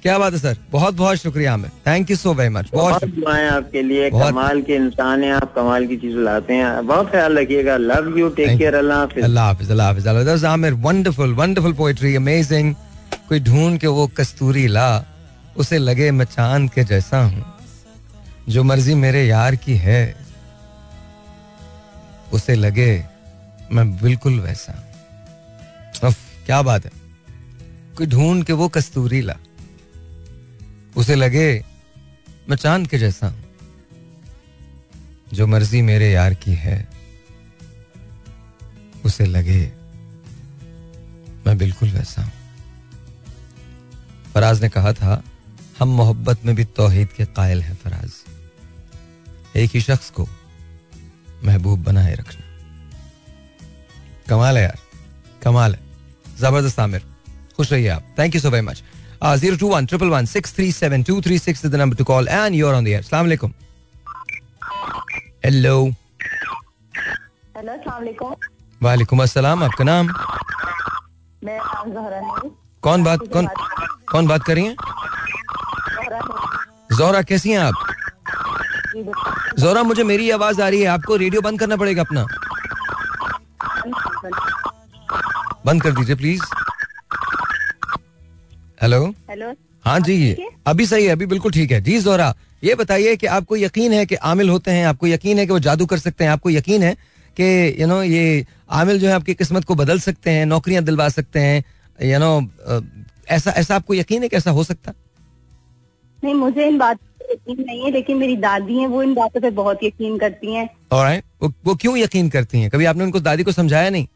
क्या बात है सर? बहुत बहुत शुक्रिया Aamir thank you so very much बहुत दुआएँ आपके लिए। कमाल के इंसान हैं आप कमाल की चीज़ लाते हैं। बहुत ख्याल रखिएगा। लव यू टेक केयर अल्लाह हाफिज अल्लाह हाफिज। अल्लाह हाफिज। Aamir wonderful wonderful poetry amazing कोई ढूंढ के वो कस्तूरी ला उसे लगे मैं चाँद के जैसा हूँ। जो मर्ज़ी मेरे यार की है उसे लगे मैं बिल्कुल वैसा। उफ, क्या बात है। कोई ढूंढ के वो कस्तूरी ला। उसे लगे मैं चाँद के जैसा हूँ जो मर्ज़ी मेरे यार की है। उसे लगे मैं बिल्कुल वैसा हूँ। फराज ने कहा था हम मोहब्बत में भी तौहीद के कायल हैं फराज। एक ही शख्स को महबूब बनाए रखना। कमाल है यार कमाल है। ज़बरदस्त आमिर खुश रहिए आप। Thank you so very much zero two one triple one six three seven two three six is the number to call and your on the air सलाम हेलो हेलो वालेकुम अस्सलाम आपका नाम? मैं जहरा कौन बात कौन कौन बात कर रही हैं? जोरा कैसी हैं आप? जोरा मुझे मेरी आवाज़ आ रही है। आपको रेडियो बंद करना पड़ेगा अपना। बंद कर दीजिए प्लीज़ हेलो हेलो हाँ जी? अभी सही है अभी बिल्कुल ठीक है। जी जोरा ये बताइए कि आपको यकीन है कि आमिल होते हैं? आपको यकीन है कि वो जादू कर सकते हैं? आपको यकीन है कि यू नो ये आमिल जो है आपकी किस्मत को बदल सकते हैं नौकरियाँ दिलवा सकते हैं यू नो ऐसा ऐसा आपको यकीन है कि ऐसा हो सकता? नहीं मुझे इन बातों यकीन नहीं है। लेकिन मेरी दादी हैं वो इन बातों पे बहुत यकीन करती हैं। Alright. वो वो क्यों यकीन करती हैं? कभी आपने उनको दादी को समझाया नहीं?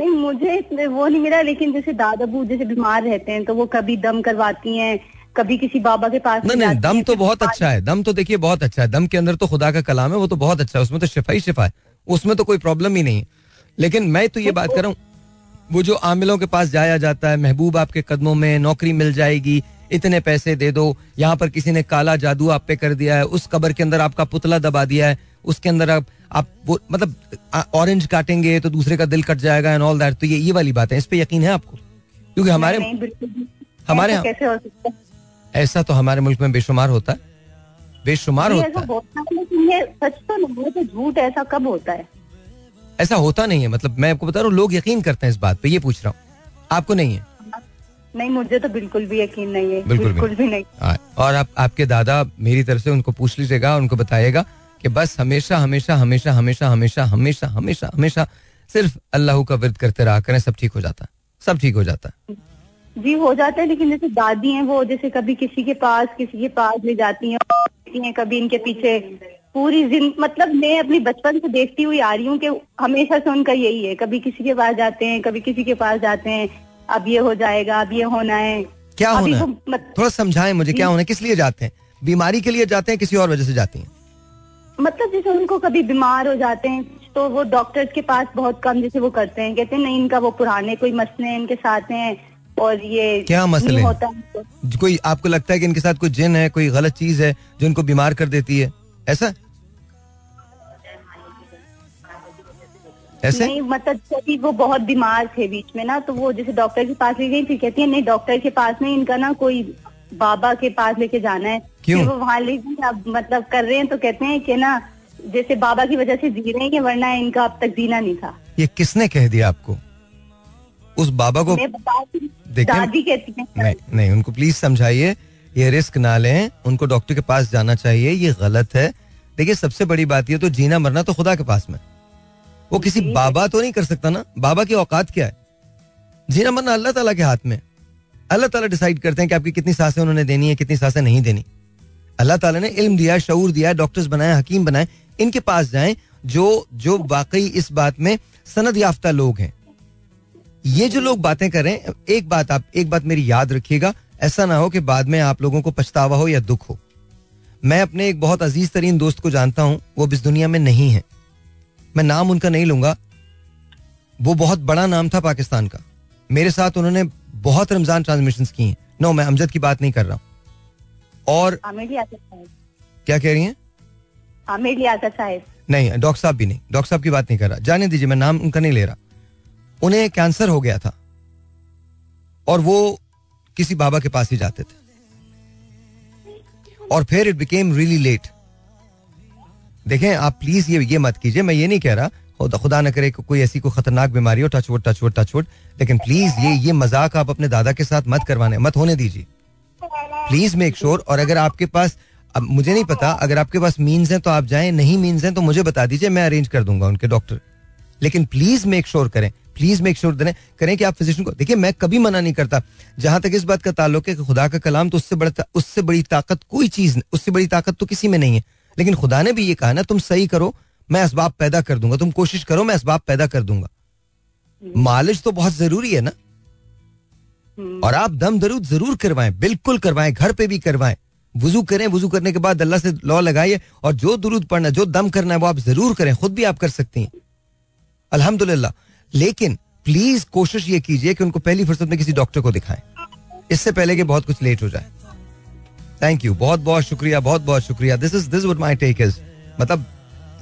नहीं मुझे इसमें वो नहीं मिला लेकिन जैसे दादा बू जैसे बीमार रहते हैं तो वो कभी दम करवाती हैं कभी किसी बाबा के पास नहीं नहीं दम तो बहुत अच्छा है। दम तो देखिए बहुत अच्छा है। दम के अंदर तो खुदा का कलाम है वो तो बहुत अच्छा है। उसमें तो शिफा ही शिफा है उसमें तो कोई प्रॉब्लम ही नहीं है। लेकिन मैं तो ये बात कर रहा हूँ वो जो आमिलों के पास जाया जाता है महबूब आपके कदमों में नौकरी मिल जाएगी इतने पैसे दे दो यहाँ पर किसी ने काला जादू आप पे कर दिया है उस कबर के अंदर आपका पुतला दबा दिया है उसके अंदर आप आप वो मतलब ऑरेंज काटेंगे तो दूसरे का दिल कट जाएगा एंड ऑल दैट तो ये ये वाली बात है इस पे यकीन है आपको? क्योंकि हमारे हमारे यहाँ- ऐसा तो हमारे मुल्क में बेशुमार होता है बेशुमार होता है। सच तो नहीं झूठ ऐसा कब होता है। ऐसा होता नहीं है मतलब मैं आपको बता रहा हूँ लोग यकीन करते हैं इस बात पे ये पूछ रहा हूँ आपको नहीं है। नहीं मुझे तो बिल्कुल भी यकीन नहीं है। बिल्कुल भी बिल्कुल भी नहीं। हाँ, और आप आपके दादा मेरी तरफ़ से उनको पूछ लीजिएगा उनको बताइएगा कि बस हमेशा हमेशा हमेशा हमेशा हमेशा हमेशा हमेशा हमेशा सिर्फ़ अल्लाह का विरद करते रहा करें सब ठीक हो जाता है सब ठीक हो जाता। है जी हो जाता है लेकिन जैसे दादी हैं वो जैसे कभी किसी के पास किसी के पास ले जाती हैं हैं कभी इनके पीछे पूरी जिन मतलब मैं अपनी बचपन से देखती हुई आ रही हूँ कि हमेशा से उनका यही है। कभी किसी के पास जाते हैं कभी किसी के पास जाते हैं अब ये हो जाएगा अब ये होना है। क्या होना है? मत- थोड़ा समझाएँ मुझे क्या होना है? किस लिए जाते हैं? बीमारी के लिए जाते हैं किसी और वजह से जाती हैं? मतलब जैसे उनको कभी बीमार हो जाते हैं तो वो डॉक्टर्स के पास बहुत कम जैसे वो करते हैं। कहते हैं नहीं इनका वो पुराने कोई मसले हैं इनके साथ हैं और ये क्या मसले होता है। कोई आपको लगता है कि इनके साथ कोई जिन है कोई गलत चीज़ है जो इनको बीमार कर देती है? ऐसा? ऐसे? नहीं मतलब जब वो बहुत बीमार थे बीच में ना तो वो जैसे डॉक्टर के पास ले गई फिर कहती है नहीं डॉक्टर के पास नहीं इनका ना कोई बाबा के पास लेके जाना है। क्यों? वो वहाँ ले गई अब मतलब कर रहे हैं तो कहते हैं कि ना जैसे बाबा की वजह से जी रहे हैं वरना इनका अब तक जीना नहीं था। ये किसने कह दिया आपको? उस बाबा को दादी कहती है। नहीं नहीं उनको प्लीज़ समझाइए ये रिस्क ना लें उनको डॉक्टर के पास जाना चाहिए ये गलत है। देखिए सबसे बड़ी बात ये तो जीना मरना तो खुदा के पास में। वो किसी बाबा तो नहीं कर सकता ना? बाबा की औकात क्या है? जीना मरना अल्लाह ताला के हाथ में अल्लाह ताला डिसाइड करते हैं कि आपकी कितनी साँसें उन्होंने देनी है कितनी साँसें नहीं देनी। अल्लाह ताला ने इल्म दिया शऊर दिया डॉक्टर्स बनाए हकीम बनाए इनके पास जाएँ जो जो वाकई इस बात में सनद याफ्ता लोग हैं। ये जो लोग बातें कर रहे हैं एक बात आप एक बात मेरी याद रखिएगा ऐसा ना हो कि बाद में आप लोगों को पछतावा हो या दुख हो। मैं अपने एक बहुत अज़ीज़ तरीन दोस्त को जानता हूँ वो इस दुनिया में नहीं है। मैं नाम उनका नहीं लूँगा। वो बहुत बड़ा नाम था पाकिस्तान का। मेरे साथ उन्होंने बहुत रमज़ान ट्रांसमिशन की हैं। नो मैं अमजद की बात नहीं कर रहा हूँ। और क्या कह रही हैं? आमिर लियाकत साहब। नहीं डॉक्टर साहब भी नहीं। डॉक्टर साहब की बात नहीं कर रहा। जाने दीजिए मैं नाम उनका नहीं ले रहा। उन्हें कैंसर हो गया था। और वो किसी बाबा के पास ही जाते थे। और फिर इट बिकेम रियली लेट देखें, आप प्लीज़ ये ये मत कीजिए, मैं ये नहीं कह रहा, खुदा खुदा न करे कोई ऐसी कोई खतरनाक बीमारी हो touch wood touch touchwood touchwood touchwood लेकिन प्लीज़ ये ये मज़ाक आप अपने दादा के साथ मत करवाने, मत होने दीजिए। प्लीज़ मेक श्योर और अगर आपके पास, अब मुझे नहीं पता, अगर आपके पास मीन्स हैं तो आप जाएँ, नहीं मीन्स हैं तो मुझे बता दीजिए, मैं अरेंज कर दूँगा उनके डॉक्टर लेकिन प्लीज़ मेक श्योर करें प्लीज़ मेक श्योर करें करें कि आप फिजिशियन को, देखिए, मैं कभी मना नहीं करता, जहाँ तक इस बात का ताल्लुक है कि खुदा का कलाम तो उससे बड़ा, उससे बड़ी ताकत कोई चीज़, उससे बड़ी ताकत तो किसी में नहीं है। लेकिन खुदा ने भी ये कहा ना तुम सही करो मैं इसबाब पैदा कर दूँगा। तुम कोशिश करो मैं इसबाब पैदा कर दूँगा। मालिश तो बहुत ज़रूरी है ना? और आप दम दरूद ज़रूर करवाएँ बिल्कुल करवाएँ घर पे भी करवाएँ। वज़ू करें वज़ू करने के बाद अल्लाह से लॉ लगाइए और जो दुरूद पढ़ना जो दम करना है वो आप ज़रूर करें खुद भी आप कर सकती हैं। अल्हम्दुलिल्लाह। लेकिन प्लीज़ कोशिश ये कीजिए कि उनको पहली फुर्सत में किसी डॉक्टर को दिखाएँ। इससे पहले कि बहुत कुछ लेट हो जाए। थैंक यू बहुत बहुत शुक्रिया, बहुत बहुत शुक्रिया. This is this my take is मतलब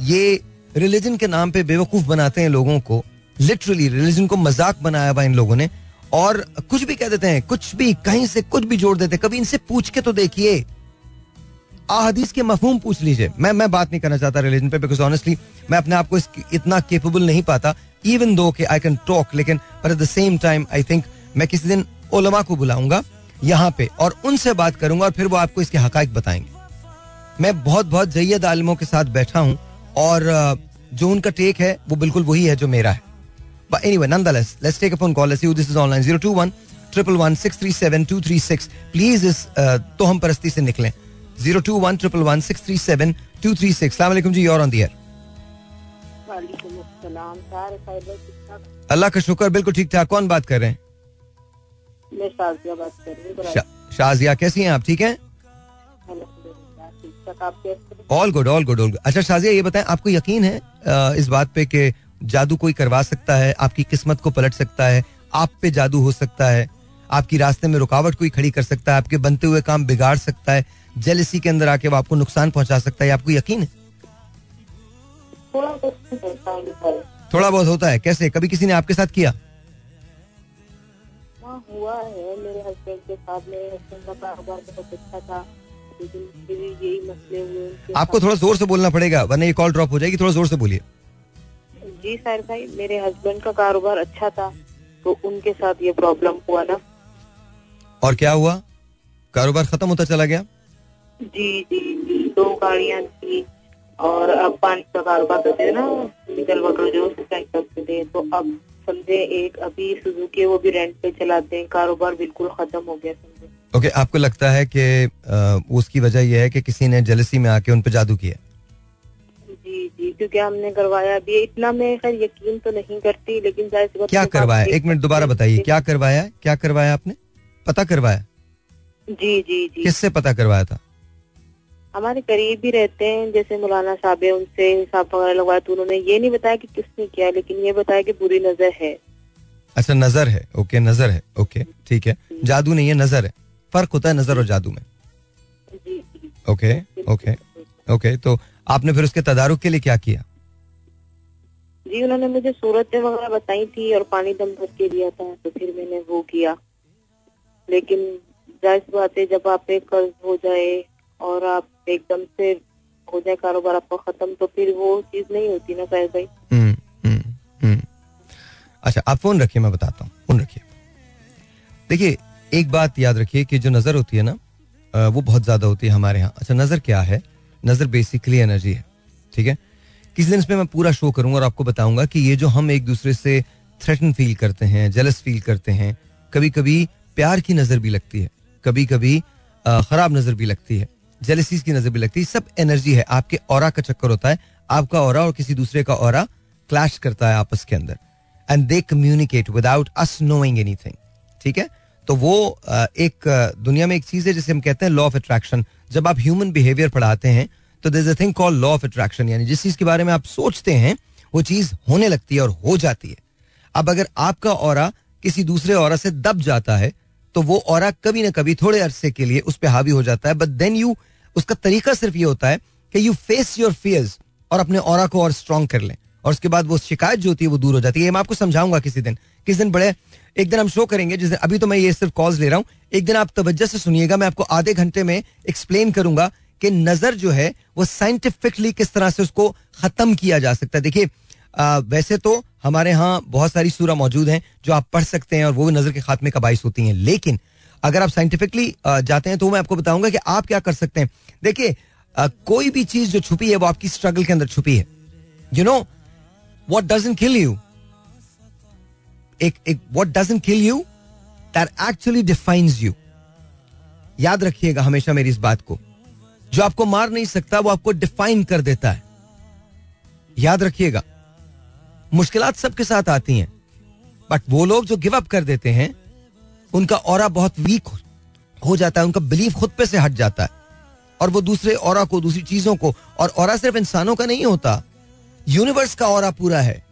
ये रिलीजन के नाम पे बेवकूफ़ बनाते हैं लोगों को. लिटरली रिलीजन को मज़ाक बनाया हुआ इन लोगों ने. और कुछ भी कह देते हैं, कुछ भी, कहीं से कुछ भी जोड़ देते हैं. कभी इनसे पूछ के तो देखिए. अहदीस के मफहूम पूछ लीजिए. मैं मैं बात नहीं करना चाहता रिलीजन पे बिकॉज़ ऑनेस्टली मैं अपने आप को इतना केपेबल नहीं पाता. इवन दो कि आई कैन टॉक लेकिन पर at the same time I think मैं किसी दिन ओलमा को बुलाऊँगा. यहाँ पे और उनसे बात करूँगा और फिर वो आपको इसके हक बताएँगे। मैं बहुत बहुत जैद आलमों के साथ बैठा हूँ और जो उनका टेक है वो बिल्कुल वही है जो मेरा है। But anyway, nonetheless, let's take a phone call. Let's see who this is online. 021 triple one six three seven two three six please इस तो हम परस्ती से निकलें। Zero two one triple one six three seven two three six सलाम जी और on the अल्लाह का शुक्र बिल्कुल ठीक ठाक। कौन बात कर रहे हैं? शाजिया कैसी हैं आप? ठीक हैं? All good all good all good अच्छा शाजिया ये बताएँ आपको यकीन है इस बात पे कि जादू कोई करवा सकता है? आपकी किस्मत को पलट सकता है? आप पे जादू हो सकता है? आपकी रास्ते में रुकावट कोई खड़ी कर सकता है? आपके बनते हुए काम बिगाड़ सकता है? जेलसी के अंदर आके वो आपको नुकसान पहुँचा सकता है? आपको यकीन है। थोड़ा बहुत होता है। कैसे? कभी किसी ने आपके साथ किया? हाँ, हुआ है मेरे हस्बैंड के साथ मेरे हस्बैंड का कारोबार बहुत अच्छा था। लेकिन फिर यही मसले हुए आपको थोड़ा ज़ोर से बोलना पड़ेगा वरना ये कॉल ड्रॉप हो जाएगी थोड़ा ज़ोर से बोलिए। जी सर भाई मेरे हस्बैंड का कारोबार अच्छा था तो उनके साथ ये प्रॉब्लम हुआ ना। और क्या हुआ? कारोबार खत्म होता चला गया? जी जी जी दो गाड़ियाँ थी और अब पानी का कारोबार करते थे ना डीजल वगैरह जो करते थे तो अब समझे एक अभी सुजुकी वो भी रेंट पे चलाते हैं कारोबार बिल्कुल खत्म हो गया समझे। ओके okay, आपको लगता है कि उसकी वजह यह है कि किसी ने जलसी में आके उन पे जादू किया? जी जी क्योंकि हमने करवाया अभी इतना मैं खैर यकीन तो नहीं करती लेकिन क्या करवाया? एक मिनट दोबारा बताइए क्या करवाया? क्या करवाया आपने? पता करवाया? जी जी जी। किससे पता करवाया था? हमारे करीब ही रहते हैं जैसे मौलाना साहब है उनसे हिसाब वगैरह लगवाया तो उन्होंने ये नहीं बताया कि किसने किया लेकिन ये बताया कि बुरी नज़र है। अच्छा नज़र है ओके नज़र है ओके ठीक है। जादू नहीं है नज़र है। फ़र्क होता है नज़र और जादू में। ओके ओके ओके तो आपने फिर उसके तदारुक के लिए क्या किया? जी उन्होंने मुझे सूरतें वगैरह बताई थी और पानी दम भर के दिया था तो फिर मैंने वो किया। लेकिन ज़ाहिर बात है जब आप कर्ज हो जाए और आप एकदम से हो जाए कारोबार आपका खत्म तो फिर वो चीज़ नहीं होती ना शायद भाई। हम्म, हम्म, हम्म। अच्छा आप फ़ोन रखिए मैं बताता हूँ। फ़ोन रखिए। देखिए एक बात याद रखिए कि जो नज़र होती है ना वो बहुत ज़्यादा होती है हमारे यहाँ। अच्छा नज़र क्या है? नज़र बेसिकली एनर्जी है ठीक है? किसी दिन इसमें मैं पूरा शो करूँगा और आपको बताऊँगा कि ये जो हम एक दूसरे से थ्रेटन फील करते हैं जेलस फील करते हैं कभी कभी प्यार की नज़र भी लगती है कभी कभी खराब नज़र भी लगती है। जेलसीज की नज़र भी लगती है। सब एनर्जी है। आपके और का चक्कर होता है। आपका और और किसी दूसरे का और क्लैश करता है आपस के अंदर। And they communicate without us knowing anything ठीक है? तो वो एक दुनिया में एक चीज़ है जिसे हम कहते हैं लॉ ऑफ़ अट्रैक्शन जब आप ह्यूमन बिहेवियर पढ़ाते हैं तो there thing call law of attraction यानी जिस चीज़ के बारे में आप सोचते हैं, वो चीज़ होने लगती है और हो जाती है। अब अगर आपका और किसी दूसरे और से दब जाता है तो वो और कभी ना कभी थोड़े अरसे के लिए उस पर हावी हो जाता है। बट देन यू उसका तरीका सिर्फ़ ये होता है कि यू फेस योर फियर्स और अपने और को और स्ट्रॉन्ग कर लें। और उसके बाद वो शिकायत जो होती है वो दूर हो जाती है। मैं आपको समझाऊँगा किसी दिन। किसी दिन बड़े, एक दिन हम शो करेंगे, जिस दिन, अभी तो मैं ये सिर्फ़ कॉल्स ले रहा हूँ। एक दिन आप तवज्जो से सुनिएगा, मैं आपको आधे घंटे में एक्सप्लेन करूँगा कि नज़र जो है वो साइंटिफिकली किस तरह से उसको खत्म किया जा सकता है। देखिए वैसे तो हमारे यहाँ बहुत सारी सूरा मौजूद हैं जो आप पढ़ सकते हैं और वो नज़र के खात्मे का बाइस होती हैं। लेकिन अगर आप साइंटिफिकली जाते हैं तो मैं आपको बताऊँगा कि आप क्या कर सकते हैं। देखिए कोई भी चीज़ जो छुपी है वो आपकी स्ट्रगल के अंदर छुपी है। You know what doesn't kill you एक एक what doesn't kill you that actually defines you याद रखिएगा हमेशा मेरी इस बात को। जो आपको मार नहीं सकता, वो आपको डिफाइन कर देता है। याद रखिएगा, मुश्किलात सबके साथ आती हैं बट वो लोग जो गिव अप कर देते हैं उनका और बहुत वीक हो जाता है उनका बिलीव खुद पे से हट जाता है। और वो दूसरे और को दूसरी चीज़ों को और और सिर्फ़ इंसानों का नहीं होता यूनिवर्स का और पूरा है।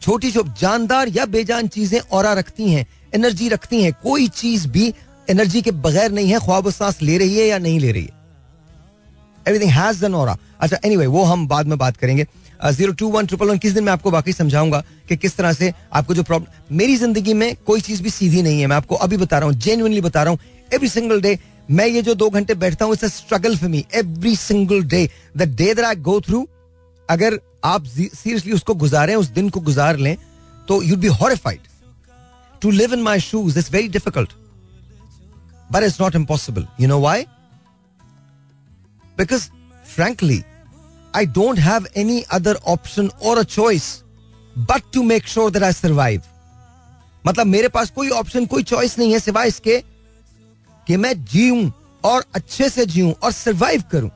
छोटी छोटी जानदार या बेजान चीज़ें और रखती हैं एनर्जी रखती हैं कोई चीज़ भी एनर्जी के बगैर नहीं है ख्वाब सांस ले रही है या नहीं ले रही है। एवरीथिंग हैज़ एन और अच्छा एनीवे anyway, वो हम बाद में बात करेंगे। Zero two one triple one किस दिन मैं आपको बाकी समझाऊँगा कि किस तरह से आपको जो प्रॉब्लम मेरी ज़िंदगी में कोई चीज़ भी सीधी नहीं है। मैं आपको अभी बता रहा हूँ जेन्युइनली बता रहा हूँ एवरी सिंगल डे मैं ये जो दो घंटे बैठता हूँ struggle for me every single day the day that I go through अगर आप सीरियसली उसको गुजारें, उस दिन को गुजार लें तो you'd be horrified to live in my shoes it's very difficult but it's not impossible you know why because frankly I don't have any other option or a choice but to make sure that I survive. मतलब मेरे पास कोई option कोई choice नहीं है सिवाय इसके कि मैं जीऊं और अच्छे से जीऊं और सरवाइव करूँ।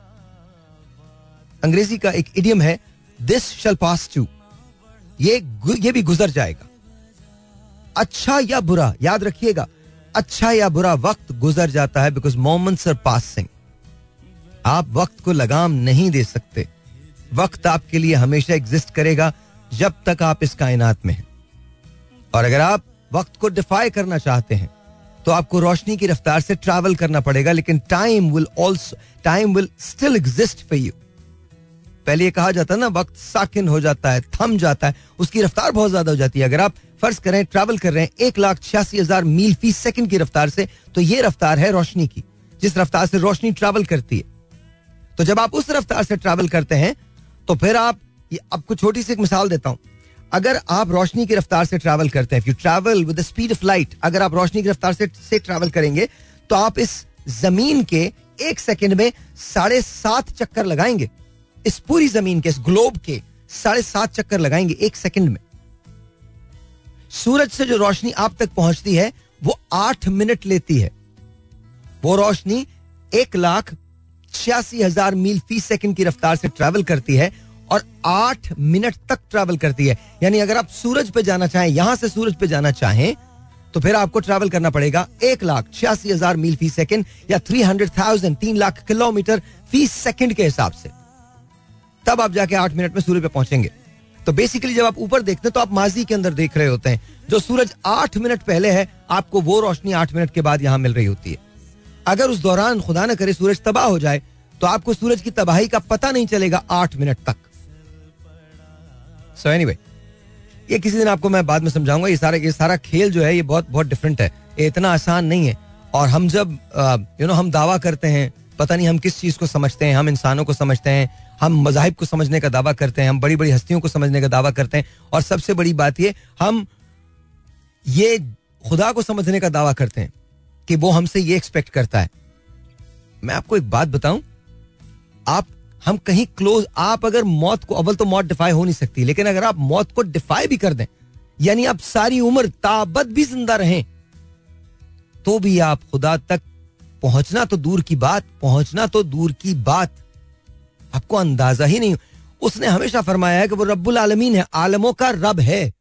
अंग्रेज़ी का एक इडियम है दिस शल पास टू ये ये भी गुजर जाएगा। अच्छा या बुरा, याद रखिएगा अच्छा या बुरा वक्त गुजर जाता है बिकॉज़ मोमेंट्स आर पासिंग आप वक्त को लगाम नहीं दे सकते। वक्त आपके लिए हमेशा एग्जिस्ट करेगा जब तक आप इस कायनात में हैं। और अगर आप वक्त को डिफाई करना चाहते हैं तो आपको रोशनी की रफ्तार से ट्रैवल करना पड़ेगा, लेकिन time will also time will still exist for you पहले ये कहा जाता है ना, वक्त साकिन हो जाता है, थम जाता है, उसकी रफ्तार बहुत ज़्यादा हो जाती है। अगर आप फ़र्ज़ करें ट्रैवल कर रहे हैं, एक लाख छियासी हज़ार मील फ़ी सेकंड की रफ्तार से तो ये रफ्तार है रोशनी की, जिस रफ्तार से रोशनी ट्रैवल करती है। तो जब आप उस रफ्तार से ट्रैवल करते हैं तो फिर आप आपको छोटी सी एक मिसाल देता हूँ। अगर आप रोशनी की रफ्तार से ट्रैवल करते हैं you travel with speed of light अगर आप रोशनी की रफ्तार से से ट्रैवल करेंगे तो आप इस ज़मीन के एक सेकंड में साढ़े सात चक्कर लगाएँगे। इस पूरी ज़मीन के, इस ग्लोब के साढ़े सात चक्कर लगाएँगे एक सेकंड में। सूरज से जो रोशनी आप तक पहुँचती है, वो आठ मिनट लेती है। वो रोशनी एक लाख छियासी हज़ार मील फ़ी सेकंड की रफ्तार से ट्रैवल करती है और आठ मिनट तक ट्रैवल करती है। यानी अगर आप सूरज पे जाना चाहें, यहाँ से सूरज पे जाना चाहें तो फिर आपको ट्रैवल करना पड़ेगा एक लाख छियासी हज़ार मील फ़ी सेकंड या थ्री हंड्रेड थाउज़ेंड तीन लाख किलोमीटर फ़ी सेकंड के हिसाब से। तब आप जाके आठ मिनट में सूरज पे पहुँचेंगे। तो बेसिकली जब आप ऊपर देखते हैं तो आप माजी के अंदर देख रहे होते हैं। जो सूरज आठ मिनट पहले है, आपको वो रोशनी आठ मिनट के बाद यहाँ मिल रही होती है। अगर उस दौरान खुदा न करे सूरज तबाह हो जाए तो आपको सूरज की तबाही का पता नहीं चलेगा आठ मिनट तक। सो so anyway, ये किसी दिन आपको मैं बाद में समझाऊँगा ये सारा ये सारा खेल जो है ये बहुत बहुत डिफरेंट है। ये इतना आसान नहीं है। और हम जब यू नो हम दावा करते हैं पता नहीं हम किस चीज़ को समझते हैं हम इंसानों को समझते हैं हम मजाहिब को समझने का दावा करते हैं हम बड़ी बड़ी हस्तियों को समझने का दावा करते हैं और सबसे बड़ी बात ये हम ये खुदा को समझने का दावा करते हैं। कि वो हमसे ये एक्सपेक्ट करता है। मैं आपको एक बात बताऊँ, आप, हम कहीं क्लोज आप अगर मौत को, अव्वल तो मौत डिफाई हो नहीं सकती, लेकिन अगर आप मौत को डिफाई भी कर दें, यानी आप सारी उम्र ताबत भी ज़िंदा रहें तो भी आप खुदा तक पहुँचना तो दूर की बात, पहुँचना तो दूर की बात। आपको अंदाज़ा ही नहीं, उसने हमेशा फरमाया है कि वो रब्बुल आलमीन है, आलमों का रब है।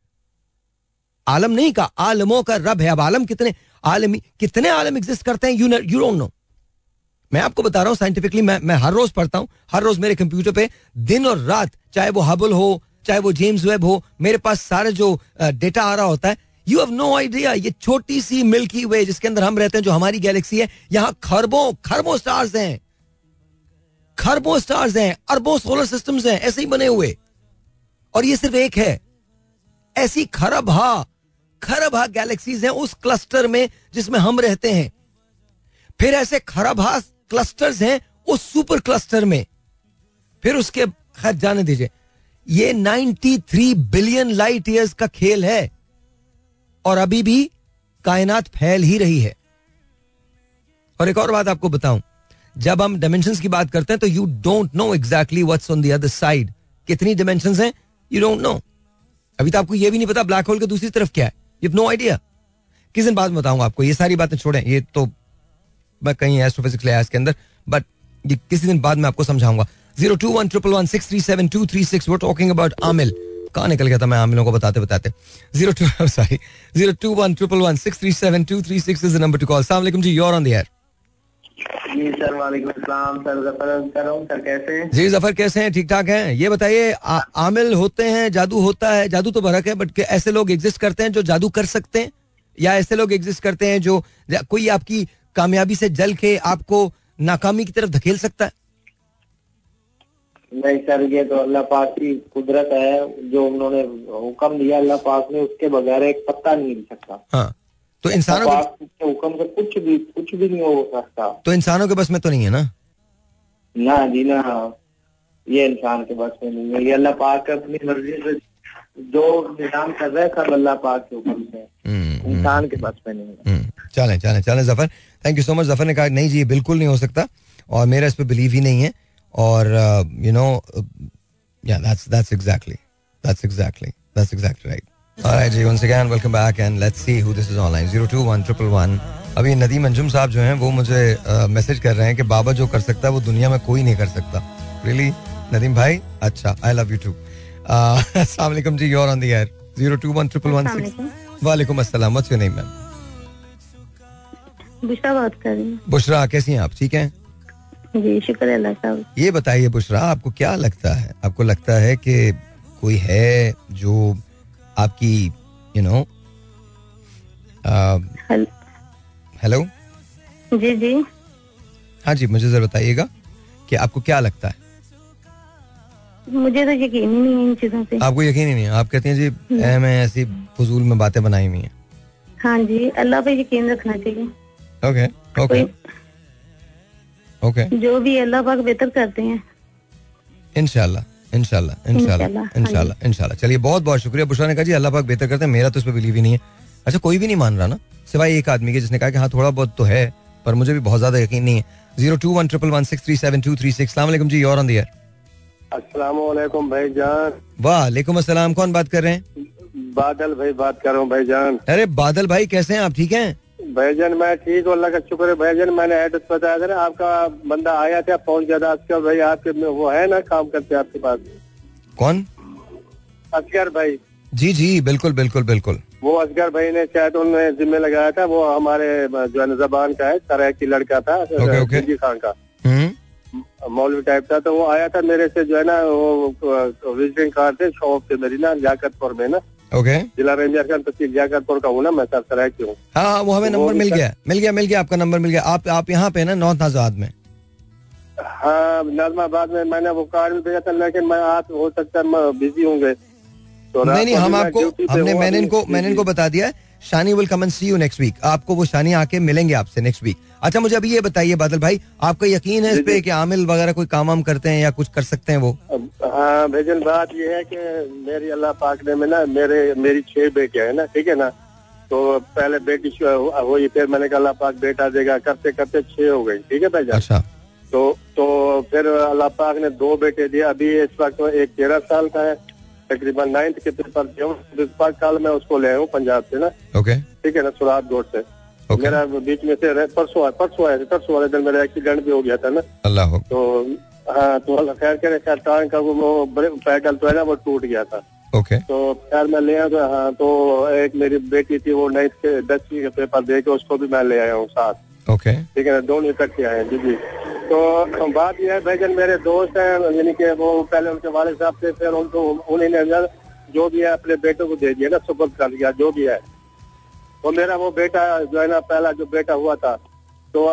आलम नहीं का, आलमों का रब है। अब आलम कितने, आलमी, कितने आलम एग्जिस्ट करते हैं? यू यू डोंट नो मैं आपको बता रहा हूँ साइंटिफिकली मैं मैं हर रोज पढ़ता हूँ, हर रोज मेरे कंप्यूटर पे दिन और रात, चाहे वो हबल हो, चाहे वो जेम्स वेब हो, मेरे पास सारे जो डेटा आ रहा होता है। यू हैव नो आइडिया ये छोटी सी मिल्की वे जिसके अंदर हम रहते हैं, जो हमारी गैलेक्सी है, यहाँ खरबों खरबों स्टार्स हैं। खरबों स्टार्स हैं, अरबों सोलर सिस्टम्स हैं, ऐसे ही बने हुए। और ये सिर्फ़ एक है। ऐसी खरब, हा खरब गैलेक्सीज हैं उस क्लस्टर में जिसमें हम रहते हैं। फिर ऐसे खरब क्लस्टर्स हैं उस सुपर क्लस्टर में। फिर उसके खैर जाने दीजिए, ये 93 बिलियन लाइट ईयर्स का खेल है और अभी भी कायनात फैल ही रही है। और एक और बात आपको बताऊँ, जब हम डायमेंशन की बात करते हैं तो you don't know exactly what's on the other side कितनी डायमेंशन हैं? यू डोंट नो अभी तो आपको ये भी नहीं पता ब्लैक होल के दूसरी तरफ़ क्या है। यू नो आइडिया किस दिन बाद में बताऊँगा आपको? ये सारी बातें छोड़ें। ये तो मैं कहीं एस्ट्रोफिजिक्स ले इसके अंदर बट ये किसी दिन बाद में आपको समझाऊँगा। Zero two one triple one six three seven two three six वो टॉकिंग अबाउट आमिल कहाँ निकल गया था मैं आमिलों को बताते बताते? Zero two sorry zero two one triple one six three seven two three six is number to call सलाम जी योर ऑन द एयर जी सर वालेकुम सर ज़फ़र कर। रहा हूँ सर कैसे हैं? जी ज़फ़र कैसे हैं? ठीक ठाक हैं? ये बताइए आमिल होते हैं जादू होता है। जादू तो भरक है बट ऐसे लोग एग्जिस्ट करते हैं जो जादू कर सकते हैं? या ऐसे लोग एग्जिस्ट करते हैं जो कोई आपकी कामयाबी से जल के आपको नाकामी की तरफ़ धकेल सकता है? नहीं सर ये तो अल्लाह पाक की कुदरत है। जो उन्होंने हुक्म दिया अल्लाह पाक ने उसके बगैर एक पत्ता नहीं हिल सकता। हाँ। तो इंसानों के हुक्म से कुछ भी कुछ भी नहीं हो सकता। तो इंसानों के बस में तो नहीं है ना? ना जी ना। ये इंसान के बस में नहीं है। ये अल्लाह पाक अपनी मर्ज़ी से जो निज़ाम कर रहा है सब अल्लाह पाक के हुक्म से। हम्म, इंसान के बस में नहीं है। हम्म, चलें चलें चलें Zafar. Thank you so much Zafar ने कहा नहीं जी बिल्कुल नहीं हो सकता। और मेरा इस पे बिलीव ही नहीं है। और you know yeah that's that's exactly that's exactly that's exactly right Alright जी once again welcome back and let's see who this is online. 021 अभी नदीम अंजुम साहब जो हैं वो मुझे मैसेज कर रहे हैं कि बाबा जो कर सकता है वो दुनिया में कोई नहीं कर सकता। रियली नदीम भाई? अच्छा आई लव यू टू अस्सलाम वालेकुम जी योर ऑन द एयर 021 वालेकुम अस्सलाम what's your name ma'am Bushra बात कर रही हूँ। बुशरा कैसी हैं आप? ठीक हैं? जी शुक्र अल्लाह साहब ये बताइए बुशरा आपको क्या लगता है? आपको लगता है कि कोई है जो आपकी यू नो हेलो जी जी। हाँ जी मुझे जरा बताइएगा कि आपको क्या लगता है? मुझे तो यकीन ही नहीं है इन चीज़ों पे। आपको यकीन ही नहीं है? आप कहते हैं जी ऐ मैं ऐसी फजूल में बातें बनाई हुई हैं। हाँ जी अल्लाह पे यकीन रखना चाहिए। ओके ओके ओके जो भी अल्लाह पाक बेहतर करते हैं। इनशाला इनशाला इनशाला हाँ इनशाला इनशाला चलिए बहुत बहुत शुक्रिया। बुशरा ने कहा जी अल्लाह पाक बेहतर करते हैं। मेरा तो इस पर बिलीव ही नहीं है। अच्छा कोई भी नहीं मान रहा ना सिवाय एक आदमी के जिसने कहा कि हाँ थोड़ा बहुत तो है पर मुझे भी बहुत ज़्यादा यकीन नहीं है। Zero two one triple one six three seven two three six. सलाम जी और ऑन दियर अस्सलाम वालेकुम भाईजान वालेकुम अस्सलाम। कौन बात कर रहे हैं? बादल भाई बात कर रहा हूँ भाईजान अरे बादल भाई कैसे हैं? आप ठीक हैं? भाईजान मैं ठीक हूँ अल्लाह का शुक्र है। भाईजान मैंने एड्रेस बताया था ना आपका बंदा आया था पहुँच गया था असगर भाई आपके में वो है ना काम करते आपके पास? कौन? असगर भाई। जी जी बिल्कुल बिल्कुल बिल्कुल। वो असगर भाई ने शायद उन्होंने जिम्मे लगाया था वो हमारे जो है ना जबान का है तरह की लड़का था ओके। खिलजी खान का। हम्म। मौलवी टाइप था तो वो आया था मेरे से जो है ना वो विजिटिंग कार्ड थे शॉप से मेरी ना लियाकतपुर में ना ओके जिला रेंजर का तहसील लियाकतपुर का हूँ ना मैं सरसराय की हूँ। हाँ वो हमें तो नंबर मिल गया मिल गया मिल गया आपका नंबर मिल गया। आप आप यहाँ पे हैं ना नॉर्थ आज़ाद में? हाँ नाजमाबाद में मैंने वो कार्ड भी भेजा था लेकिन मैं आज हो सकता है बिज़ी होंगे। तो नहीं नहीं हम आपको हमने मैंने इनको मैंने इनको बता दिया है। Shani will come and see you next week आपको वो शानी आके मिलेंगे आपसे नेक्स्ट वीक अच्छा मुझे अभी ये बताइए बादल भाई आपका यकीन है इस पे कि आमिल वगैरह कोई काम वाम करते हैं या कुछ कर सकते हैं वो? हाँ भेजन बात ये है कि मेरी अल्लाह पाक ने में ना मेरे मेरी छह बेटियाँ है ना ठीक है ना? तो पहले बेटी हुई फिर मैंने कहा अल्लाह पाक बेटा देगा। करते करते छह हो गई ठीक है भाई अच्छा। तो तो फिर अल्लाह पाक ने दो बेटे दिए अभी इस वक्त एक तेरह साल का है तकरीबन नाइन्थ के पेपर दिया हूँ। कल मैं उसको ले आया हूँ पंजाब से ना। ओके ठीक है ना सुरात रोड से। ओके मेरा बीच में से परसों आया परसों आया था, परसों वाले दिन मेरा एक्सीडेंट भी हो गया था ना। अल्लाह तो हाँ तो अल्लाह खैर करे खैर टांग का वो पैडल तो है ना वो टूट गया था। ओके तो खैर मैं ले आया तो हाँ तो एक मेरी बेटी थी वो नाइन्थ के दसवीं के पेपर दे के उसको भी मैं ले आया हूँ साथ। ओके ठीक है ना दोनों इकट्ठे आए जी जी। तो बात यह है भाई जन मेरे दोस्त हैं यानी कि वो पहले उनके वाले साहब थे फिर उनको उन्हीं ने जो- भी है अपने बेटों को दे दिया ना सुबह कर दिया जो भी है। वो मेरा वो बेटा जो है ना पहला जो बेटा हुआ था तो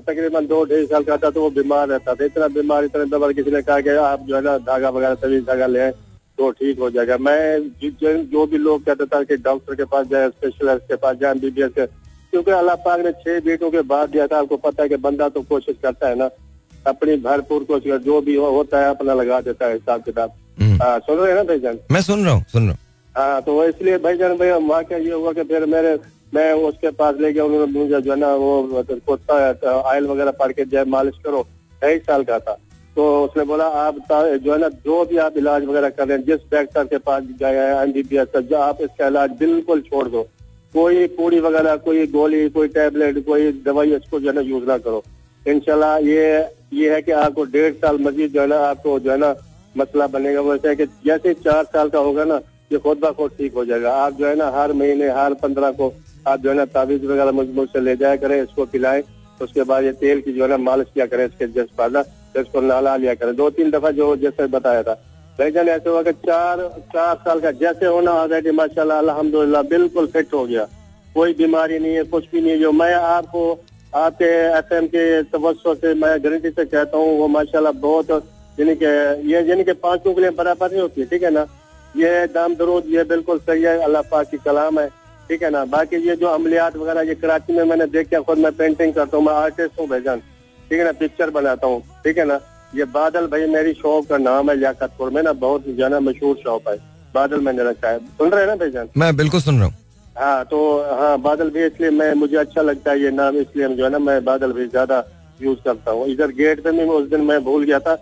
तकरीबन दो ढाई साल का था तो वो बीमार रहता था। इतना बीमार इतना बीमार किसी ने कहा कि आप जो है ना धागा वगैरह सभी धागा ले तो ठीक हो जाएगा। मैं जो, जो भी लोग कहते था कि डॉक्टर के पास जाए स्पेशलिस्ट के पास जाए एमबीबीएस के क्योंकि अल्लाह पाक ने छह बेटों के बाद दिया था आपको पता है कि बंदा तो कोशिश करता है ना अपनी भरपूर कोशिश जो भी हो, होता है अपना लगा देता है हिसाब किताब। हम्म। हाँ, सुन रहे हैं ना भाईजान? मैं सुन रहा हूँ सुन रहा हूँ। हाँ तो इसलिए भाईजान भैया वहाँ क्या ये हुआ कि फिर मेरे मैं उसके पास ले गया उन्होंने मुझे जो है ना वो कुत्ता ऑयल वगैरह पड़ के जय मालिश करो ढाई साल का था। तो उसने बोला आप जो है ना जो भी आप इलाज वगैरह कर रहे हैं जिस डॉक्टर के पास गए हैं एमबीबीएस का जो आप इसका इलाज बिल्कुल छोड़ दो। कोई पूड़ी वगैरह, कोई गोली, कोई टैबलेट कोई दवाई उसको जो है ना यूज़ ना करो। इंशाल्लाह ये ये है कि आपको डेढ़ साल मजीद जो है ना, आपको जो है ना मसला बनेगा। वैसे है कि जैसे चार साल का होगा ना, ये खुद ब खुद ठीक हो जाएगा। आप जो है ना हर महीने, हर पंद्रह को आप जो है ना ताबीज वगैरह मज़बूत से ले जाया करें, इसको पिलाएँ। उसके बाद ये तेल की जो है ना मालिश किया करें, इसके जस्ट पाला इसको नहला लिया करें। दो तीन दफ़ा जो जैसे बताया था भाईजान ऐसे हुआ कि चार चार साल का जैसे होना ऑलरेडी माशाल्लाह, अल्हम्दुलिल्लाह, बिल्कुल फिट हो गया। कोई बीमारी नहीं है, कुछ भी नहीं है। जो मैं आपको, आपके एफ़ एम के तवस्सो से मैं गारंटी से कहता हूँ, वो माशाल्लाह बहुत, यानी कि ये, यानी कि के लिए बराबर नहीं होती, ठीक है ना? ये दाम दरूद ये बिल्कुल सही है, अल्लाह पाक की कलाम है, ठीक है ना? बाकी ये जो अमलियात वगैरह, ये कराची में मैंने देखा खुद मैं पेंटिंग करता हूँ, मैं आर्टिस्ट हूँ भाईजान ठीक है ना? पिक्चर बनाता हूँ, ठीक है ना? ये बादल भाई मेरी शॉप का नाम है लियाकतपुर में ना बहुत जो है ना मशहूर शॉप है। बादल मैंने रखा है सुन रहे हैं ना भाईजान? मैं बिल्कुल सुन रहा हूँ। हाँ तो हाँ बादल भी इसलिए मैं मुझे अच्छा लगता है ये नाम इसलिए जो है ना मैं बादल भी ज़्यादा यूज़ करता हूँ। इधर गेट पे भी उस दिन मैं भूल गया था।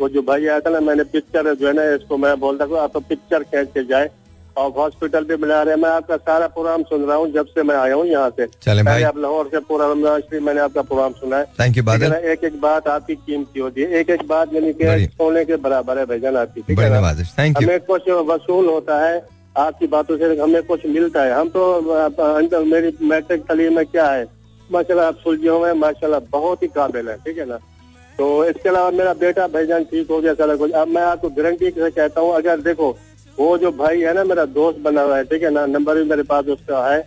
वो जो भाई आया था ना मैंने पिक्चर जो है ना इसको मैं बोलता हूँ आप तो पिक्चर खींच के जाए। और हॉस्पिटल भी मिला रहे हैं। मैं आपका सारा प्रोग्राम सुन रहा हूँ जब से मैं आया हूँ यहाँ से। चलें भाई। आप लाहौर से पूरा रमज़ान शरीफ मैंने आपका प्रोग्राम सुना है। थैंक यू बादल एक एक बात आपकी कीमती होती है। एक एक बात यानी कि सोने के बराबर है भाईजान आपकी है थैंक यू हमें कुछ वसूल होता है आपकी बातों से हमें कुछ मिलता है। हम तो मेरी मैट्रिक तालीम में क्या है? माशाल्लाह आप सुलझे हुए हैं माशाल्लाह बहुत ही काबिल है ठीक है ना? तो इसके अलावा मेरा बेटा भाईजान ठीक हो गया सारा कुछ। अब मैं आपको गारंटी से कहता हूँ अगर देखो वो जो भाई है ना, मेरा दोस्त बना हुआ है, ठीक है ना, नंबर भी मेरे पास उसका है।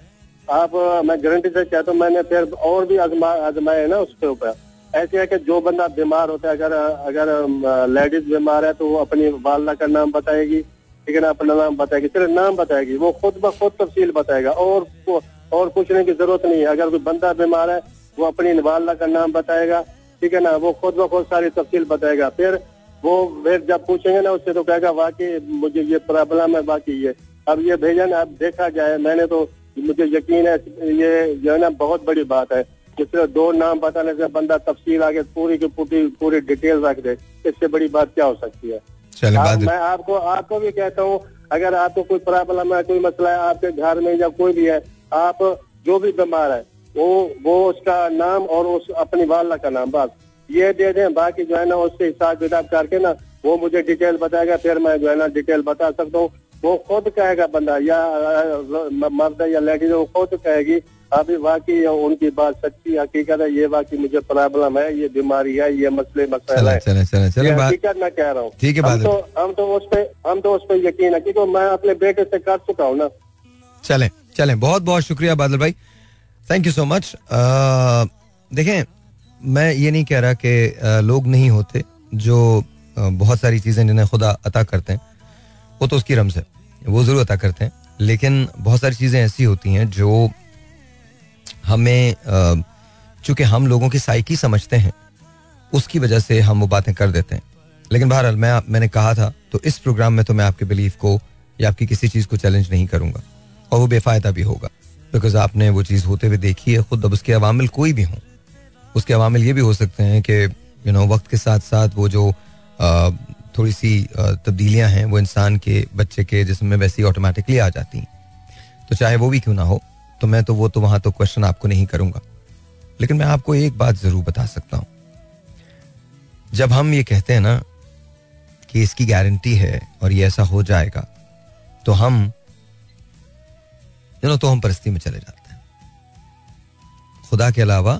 आप मैं गारंटी से कहता हूँ, मैंने फिर और भी आजमा, आजमाए हैं ना उसके ऊपर। ऐसे है कि जो बंदा बीमार होता है, अगर अगर लेडीज़ बीमार है तो वो अपनी वालदा का नाम बताएगी, ठीक है ना, अपना नाम बताएगी, सिर्फ़ नाम बताएगी, वो खुद ब खुद तफसील बताएगा, और और पूछने की ज़रूरत नहीं है। अगर कोई बंदा बीमार है, वो अपनी वालदा का नाम बताएगा, ठीक है ना, वो खुद ब खुद सारी तफसील बताएगा। फिर वो फिर जब पूछेंगे ना उससे तो कहेगा वाकई मुझे ये प्रॉब्लम है बाकी ये। अब ये भेजन अब देखा जाए मैंने तो मुझे यकीन है ये जो है ना बहुत बड़ी बात है। जिससे दो नाम बताने से बंदा तफसील आगे पूरी की पूरी पूरी डिटेल रख दे इससे बड़ी बात क्या हो सकती है? आप- मैं आपको आपको भी कहता हूँ अगर आपको कोई प्रॉब्लम है कोई मसला है आपके घर में या कोई भी है आप जो भी बीमार है वो वो उसका नाम और उस अपनी वाला का नाम बस। ये दे दें बाकी जो है ना उससे हिसाब किताब करके ना वो मुझे डिटेल बताएगा फिर मैं जो है ना डिटेल बता सकता हूँ। वो खुद कहेगा बंदा या मर्द या लेडीज़ वो खुद कहेगी अभी वाकई उनकी बात सच्ची हकीकत है ये वाकई मुझे प्रॉब्लम है ये बीमारी है ये मसले मसला है। चलें चलें ये हकीकत मैं कह रहा हूँ। ठीक है, हम तो हम तो उस पे हम तो उस पे यकीन है क्योंकि मैं अपने बेटे से कर चुका हूँ ना। चले चले बहुत बहुत शुक्रिया बादल भाई। थैंक यू सो मच देखें मैं ये नहीं कह रहा कि लोग नहीं होते जो बहुत सारी चीज़ें जिन्हें खुदा अता करते हैं, वो तो उसकी रमज है, वो ज़रूर अता करते हैं। लेकिन बहुत सारी चीज़ें ऐसी होती हैं जो हमें चूँकि हम लोगों की साइकी समझते हैं, उसकी वजह से हम वो बातें कर देते हैं। लेकिन बहरहाल मैं, मैंने कहा था तो इस प्रोग्राम में तो मैं आपके बिलीफ को या आपकी किसी चीज़ को चैलेंज नहीं करूँगा, और वो बेफायदा भी होगा, बिकॉज़ आपने वो चीज़ होते हुए देखी है, खुद अब उसके अवामिल कोई भी हों। उसके अवामिल ये भी हो सकते हैं कि यू नो वक्त के साथ साथ वो जो अ, थोड़ी सी तब्दीलियाँ हैं वो इंसान के बच्चे के जिसम में वैसे ही ऑटोमेटिकली आ जाती हैं। तो चाहे वो भी क्यों ना हो तो मैं तो वो तो वहाँ तो क्वेश्चन आपको नहीं करूँगा। लेकिन मैं आपको एक बात ज़रूर बता सकता हूँ। जब हम ये कहते हैं ना कि इसकी गारंटी है और ये ऐसा हो जाएगा तो हम यू नो तो हम परस्ती में चले जाते हैं। खुदा के अलावा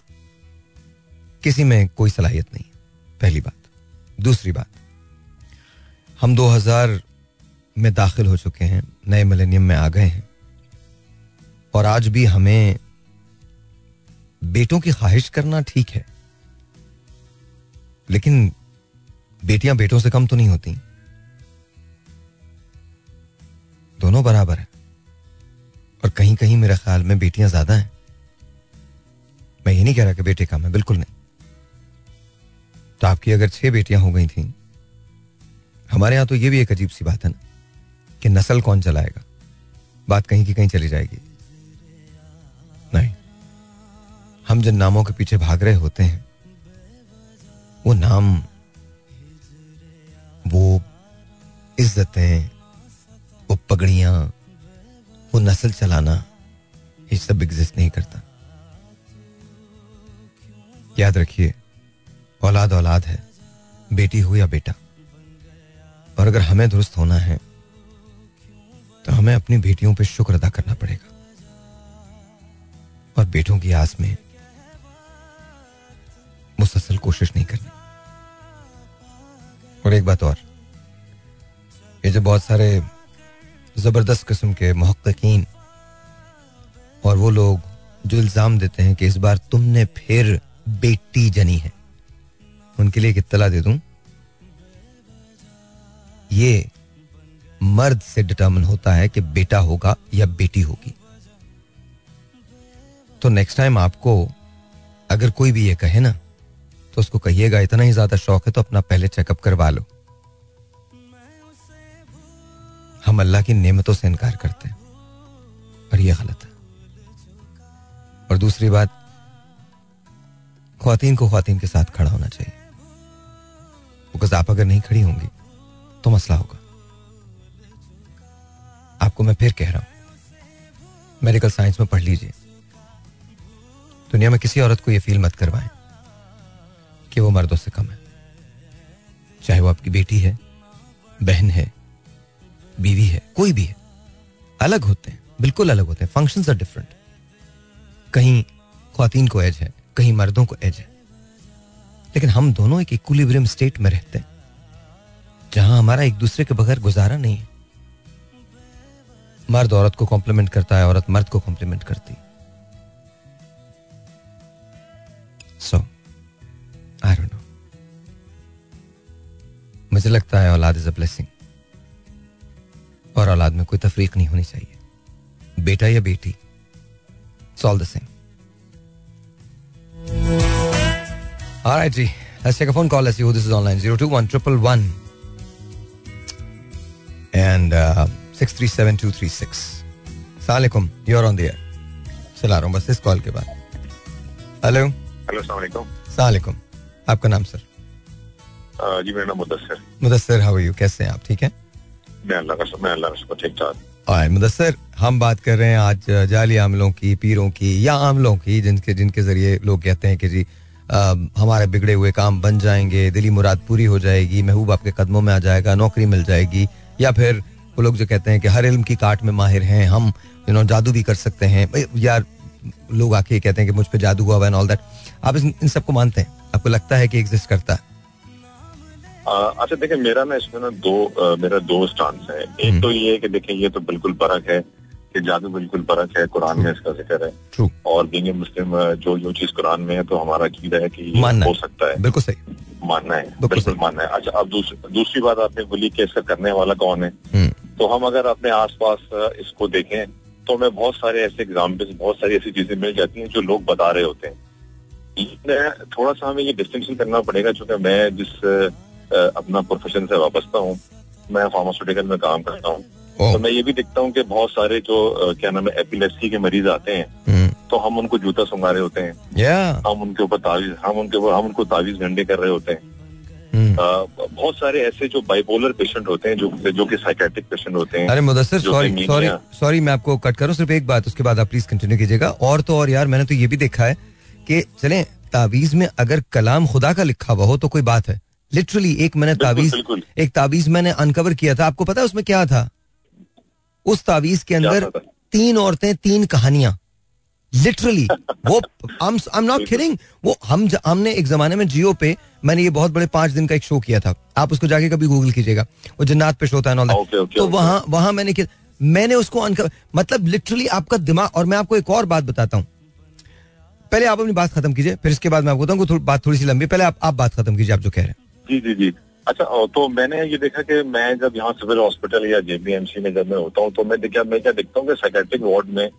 किसी में कोई सलाहियत नहीं पहली बात। दूसरी बात, हम 2000 में दाखिल हो चुके हैं, नए मिलेनियम में आ गए हैं, और आज भी हमें बेटों की ख्वाहिश करना ठीक है, लेकिन बेटियाँ बेटों से कम तो नहीं होती। दोनों बराबर हैं, और कहीं कहीं मेरे ख्याल में बेटियाँ ज़्यादा हैं। मैं ये नहीं कह रहा कि बेटे कम है, बिल्कुल नहीं। तो आपकी अगर छह बेटियाँ हो गई थी, हमारे यहाँ तो ये भी एक अजीब सी बात है ना, कि नस्ल कौन चलाएगा? बात कहीं की कहीं चली जाएगी। नहीं, हम जिन नामों के पीछे भाग रहे होते हैं, वो नाम, वो इज्जतें, वो पगड़ियाँ, वो नस्ल चलाना, ये सब एग्जिस्ट नहीं करता। याद रखिए औलाद औलाद है, बेटी हो या बेटा। और अगर हमें दुरुस्त होना है तो हमें अपनी बेटियों पर शुक्र अदा करना पड़ेगा। और बेटों की आस में मुसलसल कोशिश नहीं करनी। और एक बात और, ये जो बहुत सारे ज़बरदस्त किस्म के महक्कीन और वो लोग जो इल्ज़ाम देते हैं कि इस बार तुमने फिर बेटी जनी है। उनके लिए एक इत्तला दे दूँ। ये मर्द से डिटर्मन होता है कि बेटा होगा या बेटी होगी। तो नेक्स्ट टाइम आपको अगर कोई भी ये कहे ना तो उसको कहिएगा, इतना ही ज़्यादा शौक है तो अपना पहले चेकअप करवा लो। हम अल्लाह की नेमतों से इनकार करते हैं, और यह गलत है। और दूसरी बात खातन को खातन के साथ खड़ा होना चाहिए। बिकॉज़ आप अगर नहीं खड़ी होंगी तो मसला होगा। आपको मैं फिर कह रहा हूँ मेडिकल साइंस में पढ़ लीजिए। दुनिया में किसी औरत को यह फील मत करवाएँ कि वो मर्दों से कम है। चाहे वो आपकी बेटी है, बहन है, बीवी है, कोई भी है, अलग होते हैं, बिल्कुल अलग होते हैं फ़ंक्शन आर डिफरेंट कहीं खातन को एज है, कहीं मर्दों को एज है। लेकिन हम दोनों एक इक्विलिब्रियम स्टेट में रहते हैं, जहाँ हमारा एक दूसरे के बगैर गुजारा नहीं है। मर्द औरत को कॉम्प्लीमेंट करता है, औरत मर्द को कॉम्प्लीमेंट करती सो आई डोंट नो मुझे लगता है औलाद इज़ अ ब्लेसिंग और औलाद में कोई तफरीक नहीं होनी चाहिए। बेटा या बेटी it's all the same Alright, जी. Let's take a phone call. Let's see who this is online. 021 111 and uh, 637236. Assalamualaikum. You're on the air. चला रहा हूँ बस इस कॉल के बाद हेलो हेलो सलामकुम आपका नाम सर जी मेरा नाम मुदस्सर मुदस्सर हाउ यू कैसे हैं आप ठीक हैं मैं अल्लाह का मैं अल्लाह का ठीक ठाक और मुदस्सर हम बात कर रहे हैं आज जाली आमलों की पीरों की या आमलों की जिनके जिनके ज़रिए लोग कहते हैं कि जी हमारे बिगड़े हुए काम बन जाएँगे दिली मुराद पूरी हो जाएगी महबूब आपके कदमों में आ जाएगा नौकरी मिल जाएगी या फिर वो लोग जो कहते हैं कि हर इल्म की काट में माहिर हैं हम यू नो जादू भी कर सकते हैं। यार लोग आके कहते हैं कि मुझ पर जादू हुआ एंड ऑल दैट आप इन, सबको मानते हैं? आपको लगता है कि एग्जिस्ट करता है? अच्छा देखिए मेरा ना इसमें ना दो आ, मेरा दो स्टांस है। एक हम्म। तो ये है कि देखिए ये तो बिल्कुल फ़र्क है। कि जादू बिल्कुल बरक है कुरान में इसका ज़िक्र है। True. और बींगे मुस्लिम जो जो चीज़ कुरान में है तो हमारा अकीदा है कि हो है। सकता है। बिल्कुल सही। मानना है बिल्कुल मानना है। अच्छा अब दूस, दूसरी बात आपने बोली कि इसका करने वाला कौन है? हम्म। तो हम अगर अपने आसपास अ, इसको देखें तो हमें बहुत सारे ऐसे एग्जाम्पल्स बहुत सारी ऐसी चीज़ें मिल जाती हैं जो लोग बता रहे होते हैं। थोड़ा सा हमें ये डिस्टिंक्शन करना पड़ेगा क्योंकि मैं जिस अपना प्रोफेशन से वाबस्ता हूँ मैं फार्मास्यूटिकल में काम करता हूँ। तो मैं ये भी देखता हूँ कि बहुत सारे जो क्या नाम है एपिलेप्सी के मरीज़ आते हैं तो हम उनको जूता सुंगा रहे होते हैं। हम उनके ऊपर तावीज हम उनके ऊपर हम उनको तावीज घंटे कर रहे होते हैं। हम्म। बहुत सारे ऐसे जो बाइपोलर पेशेंट होते हैं जो जो कि साइकेट्रिक पेशेंट होते हैं अरे मुदस्सर सॉरी सॉरी सॉरी मैं आपको कट करूँ सिर्फ़ एक बात उसके बाद आप प्लीज़ कंटिन्यू कीजिएगा। और तो और यार मैंने तो ये भी देखा है कि चले तावीज में अगर कलाम खुदा का लिखा हुआ हो तो कोई बात है। लिटरली एक मैंने तावीज। एक तावीज मैंने अनकवर किया था। आपको पता है उसमें क्या था? उस तावीज के अंदर तीन औरतें तीन कहानियाँ। लिटरली वो आई एम नॉट किडिंग वो हम ज- हमने एक जमाने में जियो पे मैंने ये बहुत बड़े पाँच दिन का एक शो किया था। आप उसको जाके कभी गूगल कीजिएगा। वो जन्नात पे शो था. Okay, okay, तो okay. वहाँ वहाँ मैंने मैंने उसको अनकवर मतलब लिटरली आपका दिमाग और मैं आपको एक और बात बताता हूँ। पहले आप अपनी बात खत्म कीजिए फिर इसके बाद मैं आपको बताऊँ बात थोड़ी सी लंबी पहले आप आप बात खत्म कीजिए आप जो कह रहे हैं। जी जी जी। अच्छा तो मैंने ये देखा कि मैं जब यहाँ सिविल हॉस्पिटल या जेबीएमसी में जब मैं होता हूँ तो मैं देखा मैं क्या देखता हूँ कि साइकेट्रिक वार्ड में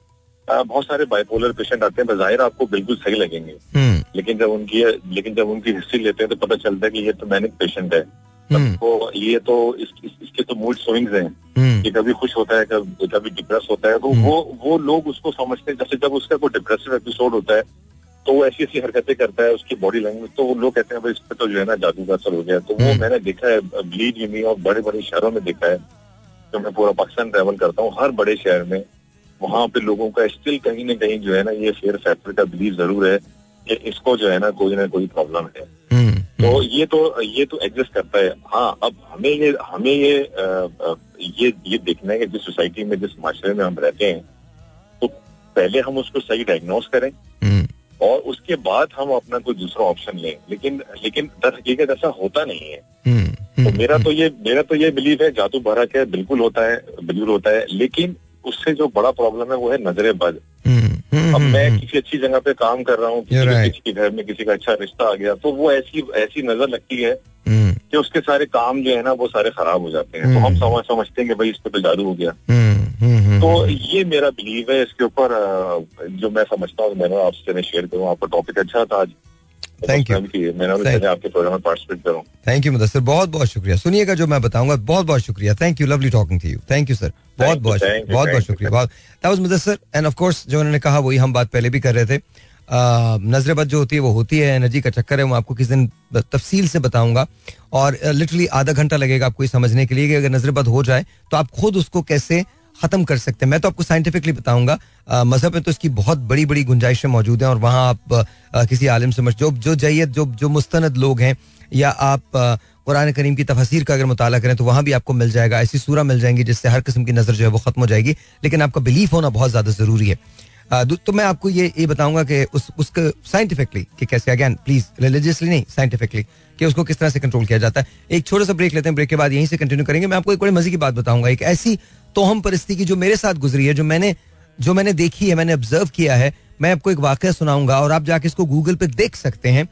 आ, बहुत सारे बाइपोलर पेशेंट आते हैं बाहिर आपको बिल्कुल सही लगेंगे। हम्म। लेकिन जब उनकी लेकिन जब उनकी हिस्ट्री लेते हैं तो पता चलता है कि ये तो मैनिक पेशेंट है। हम्म। तो ये तो इस, इस, इसके तो मूड स्विंग्स हैं। हम्म। कि कभी खुश होता है कभी कभी डिप्रेस होता है। तो। वो वो लोग उसको समझते हैं जैसे जब उसका कोई डिप्रेसिव एपिसोड होता है तो वो ऐसी ऐसी हरकतें करता है उसकी बॉडी लैंग्वेज तो वो लोग कहते हैं भाई इस पर तो जो है ना जादू का असर हो गया तो वो हम्म। मैंने देखा है बिलीव यू मी और बड़े बड़े शहरों में देखा है तो मैं पूरा पाकिस्तान ट्रेवल करता हूँ हर बड़े शहर में वहाँ पे लोगों का स्टिल कहीं ना कहीं जो है ना ये फेयर फैक्टर का बिलीव ज़रूर है कि इसको जो है ना कोई ना कोई प्रॉब्लम है। हम्म तो ये तो ये तो एग्जिस्ट करता है। हाँ अब हमें ये हमें ये ये ये देखना है कि जिस सोसाइटी में जिस माशरे में हम रहते हैं तो पहले हम उसको सही डायग्नोस करें। हम्म। और उसके बाद हम अपना कोई दूसरा ऑप्शन लें। लेकिन लेकिन हकीकत ऐसा होता नहीं है। हम्म तो हम्म मेरा तो ये मेरा तो ये बिलीव है जादू भरा है बिल्कुल होता है बिल्कुल होता है। लेकिन उससे जो बड़ा प्रॉब्लम है वो है नजरे बद हम्म हम्म अब मैं हम्म। किसी अच्छी जगह पे काम कर रहा हूँ किसी के- घर में किसी का अच्छा रिश्ता आ गया तो वो ऐसी ऐसी नज़र लगती है हम्म। कि उसके सारे काम जो है ना वो सारे खराब हो जाते हैं। तो हम समझ समझते हैं कि भाई इस पर तो जादू हो गया। हम्म हम्म। तो ये मेरा बिलीव है इसके ऊपर जो मैं समझता हूँ मैंने आपसे शेयर करूँ आपका टॉपिक अच्छा था आज। Thank you. की मैंने आपके प्रोग्राम में पार्टिसिपेट करूँ। थैंक यू मुदस्सिर बहुत बहुत शुक्रिया। सुनिएगा जो मैं बताऊँगा बहुत बहुत शुक्रिया। Thank you lovely talking to you thank you sir बहुत बहुत बहुत बहुत शुक्रिया। बहुत that was Mudassir and of course जो उन्होंने कहा वही हम बात पहले भी कर रहे थे। नज़र बद जो होती है वो होती है। एनर्जी का चक्कर है। वो आपको किस दिन तफसील से बताऊँगा। और लिटरली आधा घंटा लगेगा आपको ये समझने के लिए कि अगर नज़र बद हो जाए तो आप खुद उसको कैसे खत्म कर सकते हैं। मैं तो आपको साइंटिफिकली बताऊँगा मज़हब में तो इसकी बहुत बड़ी बड़ी गुंजाइशें मौजूद हैं और वहाँ आप अ, किसी आलिम से जो जो जैद जो जो मुस्तनद लोग हैं या आप कुरान करीम की तफसीर का अगर मुताला करें तो वहाँ भी आपको मिल जाएगा ऐसी सूरा मिल जाएँगी जिससे हर किस्म की नज़र जो है वो खत्म हो जाएगी। लेकिन आपका बिलीफ होना बहुत ज़्यादा ज़रूरी है। दो- तो मैं आपको ये ये बताऊँगा कि उस उसके साइंटिफिकली कि कैसे अगेन प्लीज़ रिलीजियसली नहीं साइंटिफिकली कि उसको किस तरह से कंट्रोल किया जाता है। एक छोटा सा ब्रेक लेते हैं ब्रेक के बाद यहीं से कंटिन्यू करेंगे। मैं आपको एक बड़े मज़े की बात बताऊँगा। एक ऐसी तोहम परिस्थिति की जो मेरे साथ गुजरी है, जो मैंने जो मैंने देखी है, मैंने ऑब्ज़र्व किया है, मैं आपको एक वाक्य सुनाऊँगा और आप जाके इसको गूगल पे देख सकते हैं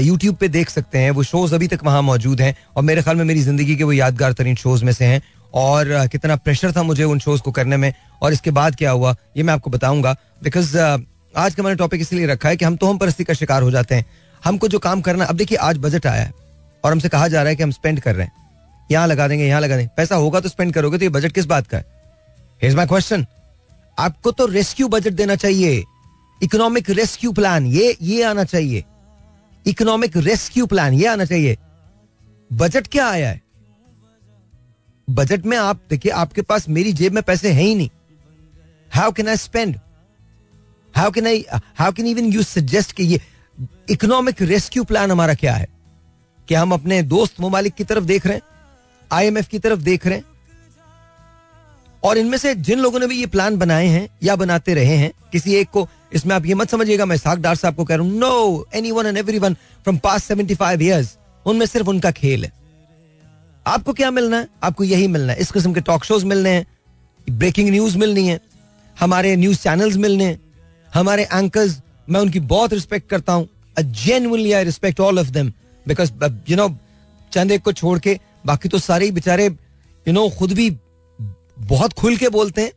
यूट्यूब पे देख सकते हैं, वो शोज़ अभी तक वहाँ मौजूद हैं और मेरे ख्याल में मेरी ज़िंदगी के वो यादगार तरीन शोज़ में से हैं और कितना प्रेशर था मुझे उन शोज़ को करने में और इसके बाद क्या हुआ, ये मैं आपको बताऊँगा बिकॉज़ आज का मैंने टॉपिक इसलिए रखा है कि हम तो हम परिस्थिति का शिकार हो जाते हैं, हमको जो काम करना, अब देखिए आज बजट आया है और हमसे कहा जा रहा है कि हम स्पेंड कर रहे हैं। यहाँ लगा देंगे, यहाँ लगा देंगे। पैसा होगा तो स्पेंड करोगे तो ये बजट किस बात का है? Here's my question. आपको तो रेस्क्यू बजट देना चाहिए। इकोनॉमिक रेस्क्यू प्लान ये ये आना चाहिए। इकोनॉमिक रेस्क्यू प्लान ये आना चाहिए। बजट क्या आया है? बजट में आप, देखिए, आपके पास मेरी जेब में पैसे हैं ही नहीं। How can I spend how can I how can even you suggest कि ये इकोनॉमिक रेस्क्यू प्लान हमारा क्या है? कि हम अपने दोस्त ममालिक की तरफ़ देख रहे हैं? आईएमएफ की तरफ़ देख रहे हैं। और इनमें से जिन लोगों ने भी ये प्लान बनाए हैं या बनाते रहे हैं, किसी एक को, इसमें आप ये मत समझिएगा, मैं साग डार साहब को कह रहा हूँ no anyone and everyone from past seventy five years उनमें सिर्फ़ उनका खेल है। आपको क्या मिलना है? आपको यही मिलना है। इस किस्म के टॉक शोज़ मिलने हैं ब्रेकिंग न्यूज़ मिलनी है, हमारे न्यूज़ चैनल्स मिलने हैं, हमारे एंकर्स मैं उनकी बहुत रिस्पेक्ट करता हूँ genuinely I respect all of them because you know चंद एक को छोड़ के बाकी तो सारे बेचारे यू नो खुद भी बहुत खुल के बोलते हैं।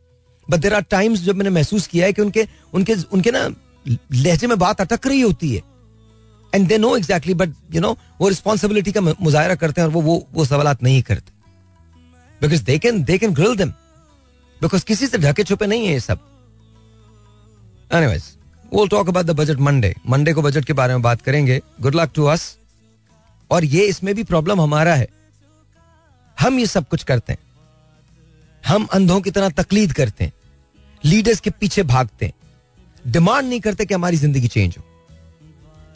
बट देर आर टाइम्स जब मैंने महसूस किया है कि उनके उनके उनके ना लहजे में बात अटक रही होती है। And they know exactly but you know वो रिस्पॉन्सिबिलिटी का मुजाहरा करते हैं और वो वो वो सवाल नहीं करते। Because they can they can grill them because किसी से ढके छुपे नहीं है ये सब। We'll talk about the budget Monday Monday को बजट के बारे में बात करेंगे। गुड लक टू अस और ये इसमें भी प्रॉब्लम हमारा है। हम ये सब कुछ करते हैं। हम अंधों की तरह तकलीद करते हैं। लीडर्स के पीछे भागते हैं। डिमांड नहीं करते कि हमारी ज़िंदगी चेंज हो।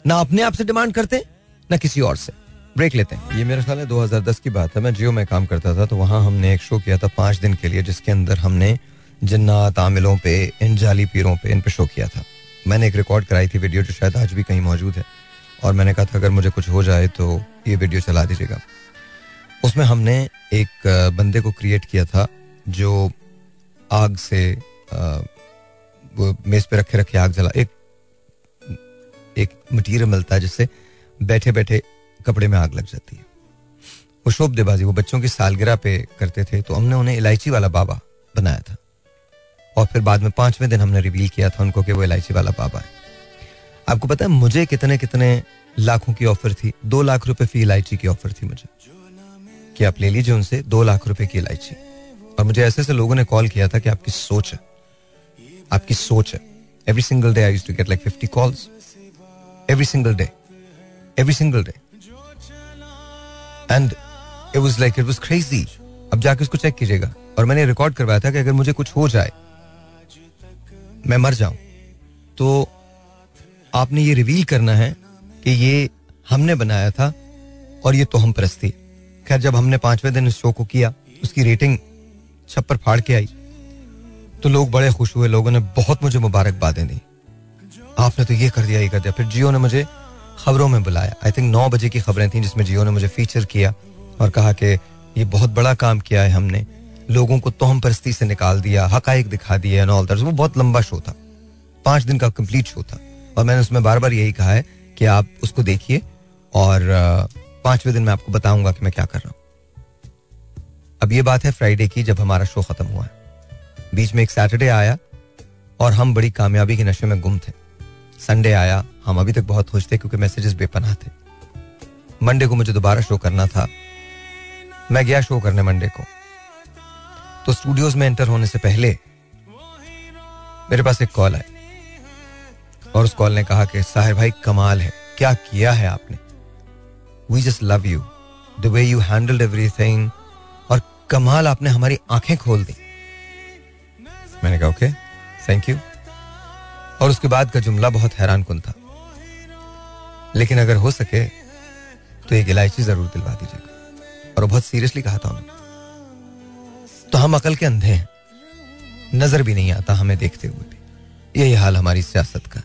ना अपने आप से डिमांड करते हैं, ना किसी और से। ब्रेक लेते हैं। ये मेरे ख्याल है 2010 की बात है। मैं जियो में काम करता था तो वहाँ हमने एक शो किया था पाँच दिन के लिए, जिसके अंदर हमने जन्नात आमिलों पे, इन जाली पीरों पे, इन पे शो किया था। मैंने एक रिकॉर्ड कराई थी वीडियो जो शायद आज भी कहीं मौजूद है। और मैंने कहा था, अगर मुझे कुछ हो जाए तो ये वीडियो चला दीजिएगा। उसमें हमने एक बंदे को क्रिएट किया था जो आग से वो मेज पे रखे रखे आग जला, एक एक मटेरियल मिलता है जिससे बैठे बैठे कपड़े में आग लग जाती है। वो शोभ देबाजी, वो बच्चों की सालगिरह पे करते थे तो हमने उन्हें इलायची वाला बाबा बनाया था। और फिर बाद में पाँचवें दिन हमने रिवील किया था उनको कि वो इलायची वाला बाबा है। आपको पता है, मुझे कितने कितने लाखों की ऑफ़र थी, दो लाख रुपए फ़ी इलायची की ऑफ़र थी मुझे। कि आप ले लीजिए उनसे दो लाख रुपए की इलायची। और मुझे ऐसे ऐसे लोगों ने कॉल किया था कि आपकी सोच है। आपकी सोच है। Every single day I to get like fifty calls every single day every single day and it was like it was crazy अब जाके उसको चेक कीजिएगा। और मैंने रिकॉर्ड करवाया था कि अगर मुझे कुछ हो जाए, मैं मर जाऊँ। तो आपने ये रिवील करना है कि ये हमने बनाया था और ये तो हम परस्ती खैर, जब हमने पाँचवें दिन इस शो को किया, उसकी रेटिंग छप्पर फाड़ के आई तो लोग बड़े खुश हुए, लोगों ने बहुत मुझे मुबारकबादें दी। आपने तो ये कर दिया, ये कर दिया। फिर जियो ने मुझे खबरों में बुलाया। आई थिंक नौ बजे की खबरें थी जिसमें जियो ने मुझे फीचर किया और कहा कि ये बहुत बड़ा काम किया है हमने। लोगों को तोहम परस्ती से निकाल दिया हकाइक दिखा दिए ऑल वो बहुत लंबा शो था। पाँच दिन का कंप्लीट शो था। और मैंने उसमें बार बार यही कहा है कि आप उसको देखिए और पाँचवें दिन मैं आपको बताऊँगा कि मैं क्या कर रहा हूँ। अब ये बात है फ्राइडे की, जब हमारा शो खत्म हुआ है। बीच में एक सैटरडे आया और हम बड़ी कामयाबी के नशे में गुम थे। संडे आया, हम अभी तक बहुत खुश थे क्योंकि मैसेजेस बेपनाह थे। मंडे को मुझे दोबारा शो करना था। मैं गया शो करने मंडे को। तो स्टूडियोज में एंटर होने से पहले मेरे पास एक कॉल आई और उस कॉल ने कहा कि, साहिर भाई, कमाल है। क्या किया है आपने? We just love you the way you handled everything और कमाल आपने हमारी आँखें खोल दी। मैंने कहा ओके थैंक यू और उसके बाद का जुमला बहुत हैरान कन था। लेकिन अगर हो सके तो एक इलायची ज़रूर दिलवा दीजिएगा। और बहुत सीरियसली कहा था उन्होंने। तो हम अकल के अंधे हैं। नज़र भी नहीं आता हमें देखते हुए भी। यही हाल हमारी सियासत का।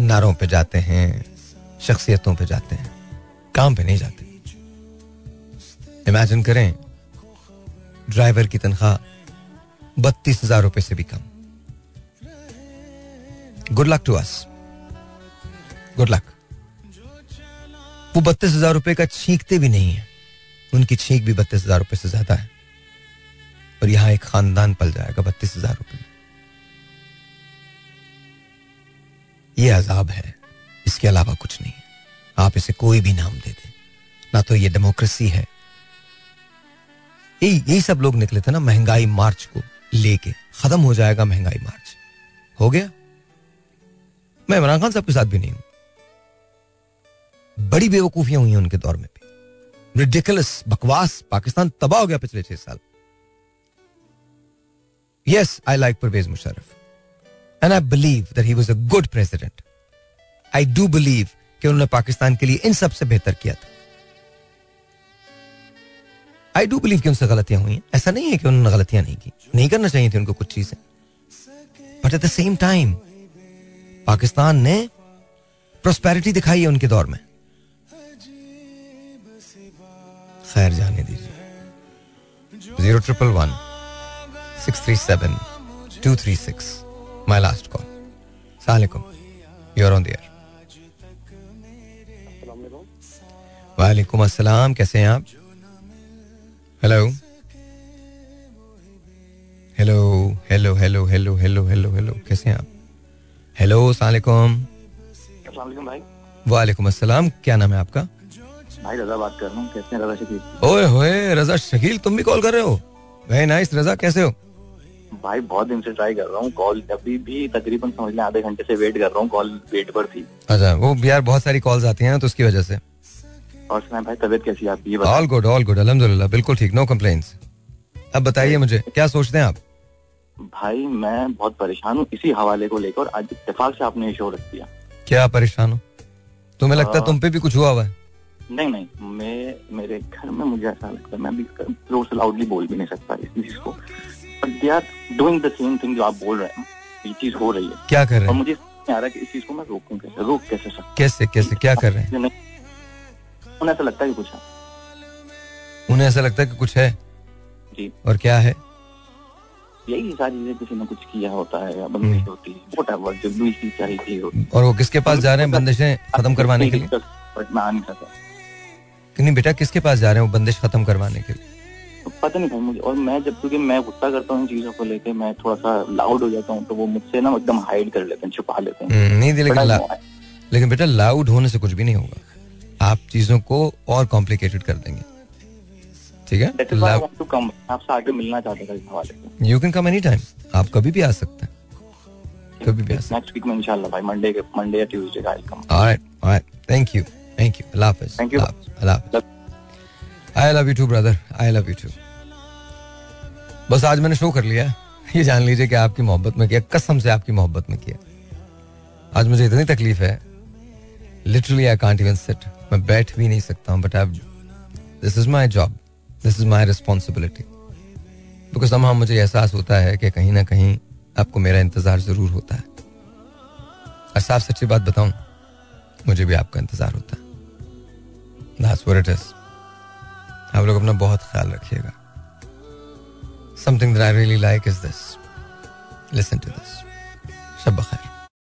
नारों पे जाते हैं, शख्सियतों पे जाते हैं। काम पे नहीं जाते। इमेजिन करें ड्राइवर की तनख्वाह बत्तीस हज़ार रुपए से भी कम। Good luck to us good luck वो बत्तीस हज़ार रुपए का छींकते भी नहीं है। उनकी छींक भी बत्तीस हज़ार रुपए से ज़्यादा है। और यहाँ एक खानदान पल जाएगा बत्तीस हज़ार रुपए। में ये अजाब है। इसके अलावा कुछ नहीं है। आप इसे कोई भी नाम दे दें। ना तो ये डेमोक्रेसी है। यही यही सब लोग निकले थे ना महँगाई मार्च को लेके। खत्म हो जाएगा महँगाई मार्च। हो गया? मैं इमरान खान साहब के साथ भी नहीं हूँ। बड़ी बेवकूफियाँ हुई उनके दौर में भी। रिडिकुलस बकवास, पाकिस्तान तबाह हो गया पिछले छह साल। Yes I like Pervez Musharraf and I believe that he was a good president I do believe कि उन्होंने पाकिस्तान के लिए इन सबसे बेहतर किया था। आई डू बिलीव कि उनसे गलतियाँ हुई ऐसा नहीं है कि उन्होंने गलतियाँ नहीं की। नहीं करना चाहिए थी उनको कुछ चीज़ें। But at the same time Pakistan ने प्रोस्पेरिटी दिखाई है उनके दौर में। खैर, जाने दीजिए। Zero triple one six three seven two three six my last call सलामकुम यूर ऑन दियर वालेकुम अस्सलाम कैसे हैं आप? Hello hello hello hello hello hello hello hello कैसे हैं आप? हेलो भाई। वालेकुम अस्सलाम क्या नाम है आपका? भाई रजा बात कर रहा हूँ कैसे हैं रजा शकील? ओए होए रजा शकील तुम भी कॉल कर रहे हो? वेरी नाइस रजा कैसे हो? भाई बहुत दिन से ट्राई कर रहा हूँ कॉल अभी भी तकरीबन समझ लें आधे घंटे से वेट कर रहा हूँ कॉल वेट पर थी। अच्छा वो यार बहुत सारी कॉल्स आती हैं तो उसकी वजह से। और सुना भाई तबीयत कैसी है आपकी? ऑल गुड ऑल गुड अल्हम्दुलिल्लाह बिल्कुल ठीक नो कंप्लेंट्स अब बताइए मुझे क्या सोचते हैं आप? भाई मैं बहुत परेशान हूँ इसी हवाले को लेकर आज इत्तेफाक से आपने शो रख दिया। क्या परेशान हो? तुम्हें लगता है तुम पे भी कुछ हुआ हुआ है? नहीं नहीं मैं मेरे घर में मुझे ऐसा लगता है मैं भी ज़ोर से लाउडली बोल भी नहीं सकता इस चीज़ को। But they are doing the same thing जो आप बोल रहे हैं ये चीज़ हो रही है। क्या कर रहे हैं? और मुझे आ रहा है कि इस चीज़ को मैं रोकूं कैसे रोक कैसे सकता कैसे कैसे क्या कर रहे हैं? उन्हें ऐसा लगता है कि कुछ है। उन्हें ऐसा लगता है कि कुछ है? जी। और क्या है? यही सारी चीज़ें किसी ने कुछ किया होता है या बंदिश होती है जो भी चीज़ चाहिए होती और वो किसके पास जा रहे हैं बंदिशें खत्म करवाने के लिए? बट मैं आ नहीं सकता नहीं बेटा किसके पास जा रहे हैं वो बंदिश खत्म करवाने के लिए? तो पता नहीं मुझे और मैं जब क्योंकि मैं गुस्सा करता हूँ चीज़ों को लेके मैं थोड़ा सा लाउड हो जाता हूँ तो वो मुझसे ना एकदम हाइड कर लेते हैं छुपा लेते हैं। हम्म, नहीं लेकिन। लेकिन बेटा लाउड होने से कुछ भी नहीं होगा। आप चीज़ों को और कॉम्प्लिकेटेड कर देंगे। ठीक है? You can come any time आप कभी भी आ सकते हैं। कभी भी आ सकते नेक्स्ट वीक में इंशाल्लाह भाई मंडे के मंडे या ट्यूसडे का I come alright alright thank you thank you अल्लाह हाफिज। Thank you. अल्लाह हाफिज I love you too brother I love you too बस आज मैंने शो कर लिया ये जान लीजिए कि आपकी मोहब्बत में किया कसम से आपकी मोहब्बत में किया। आज मुझे इतनी तकलीफ़ है। Literally I can't even sit मैं बैठ भी नहीं सकता हूँ but I this is my job this is my responsibility because हम मुझे एहसास होता है कि कहीं ना कहीं आपको मेरा इंतज़ार ज़रूर होता है। और साफ़ सच्ची बात बताऊँ, मुझे भी आपका इंतज़ार होता है। आप लोग अपना बहुत ख्याल रखिएगा। Something that I really like is this listen to this Shab बखैर।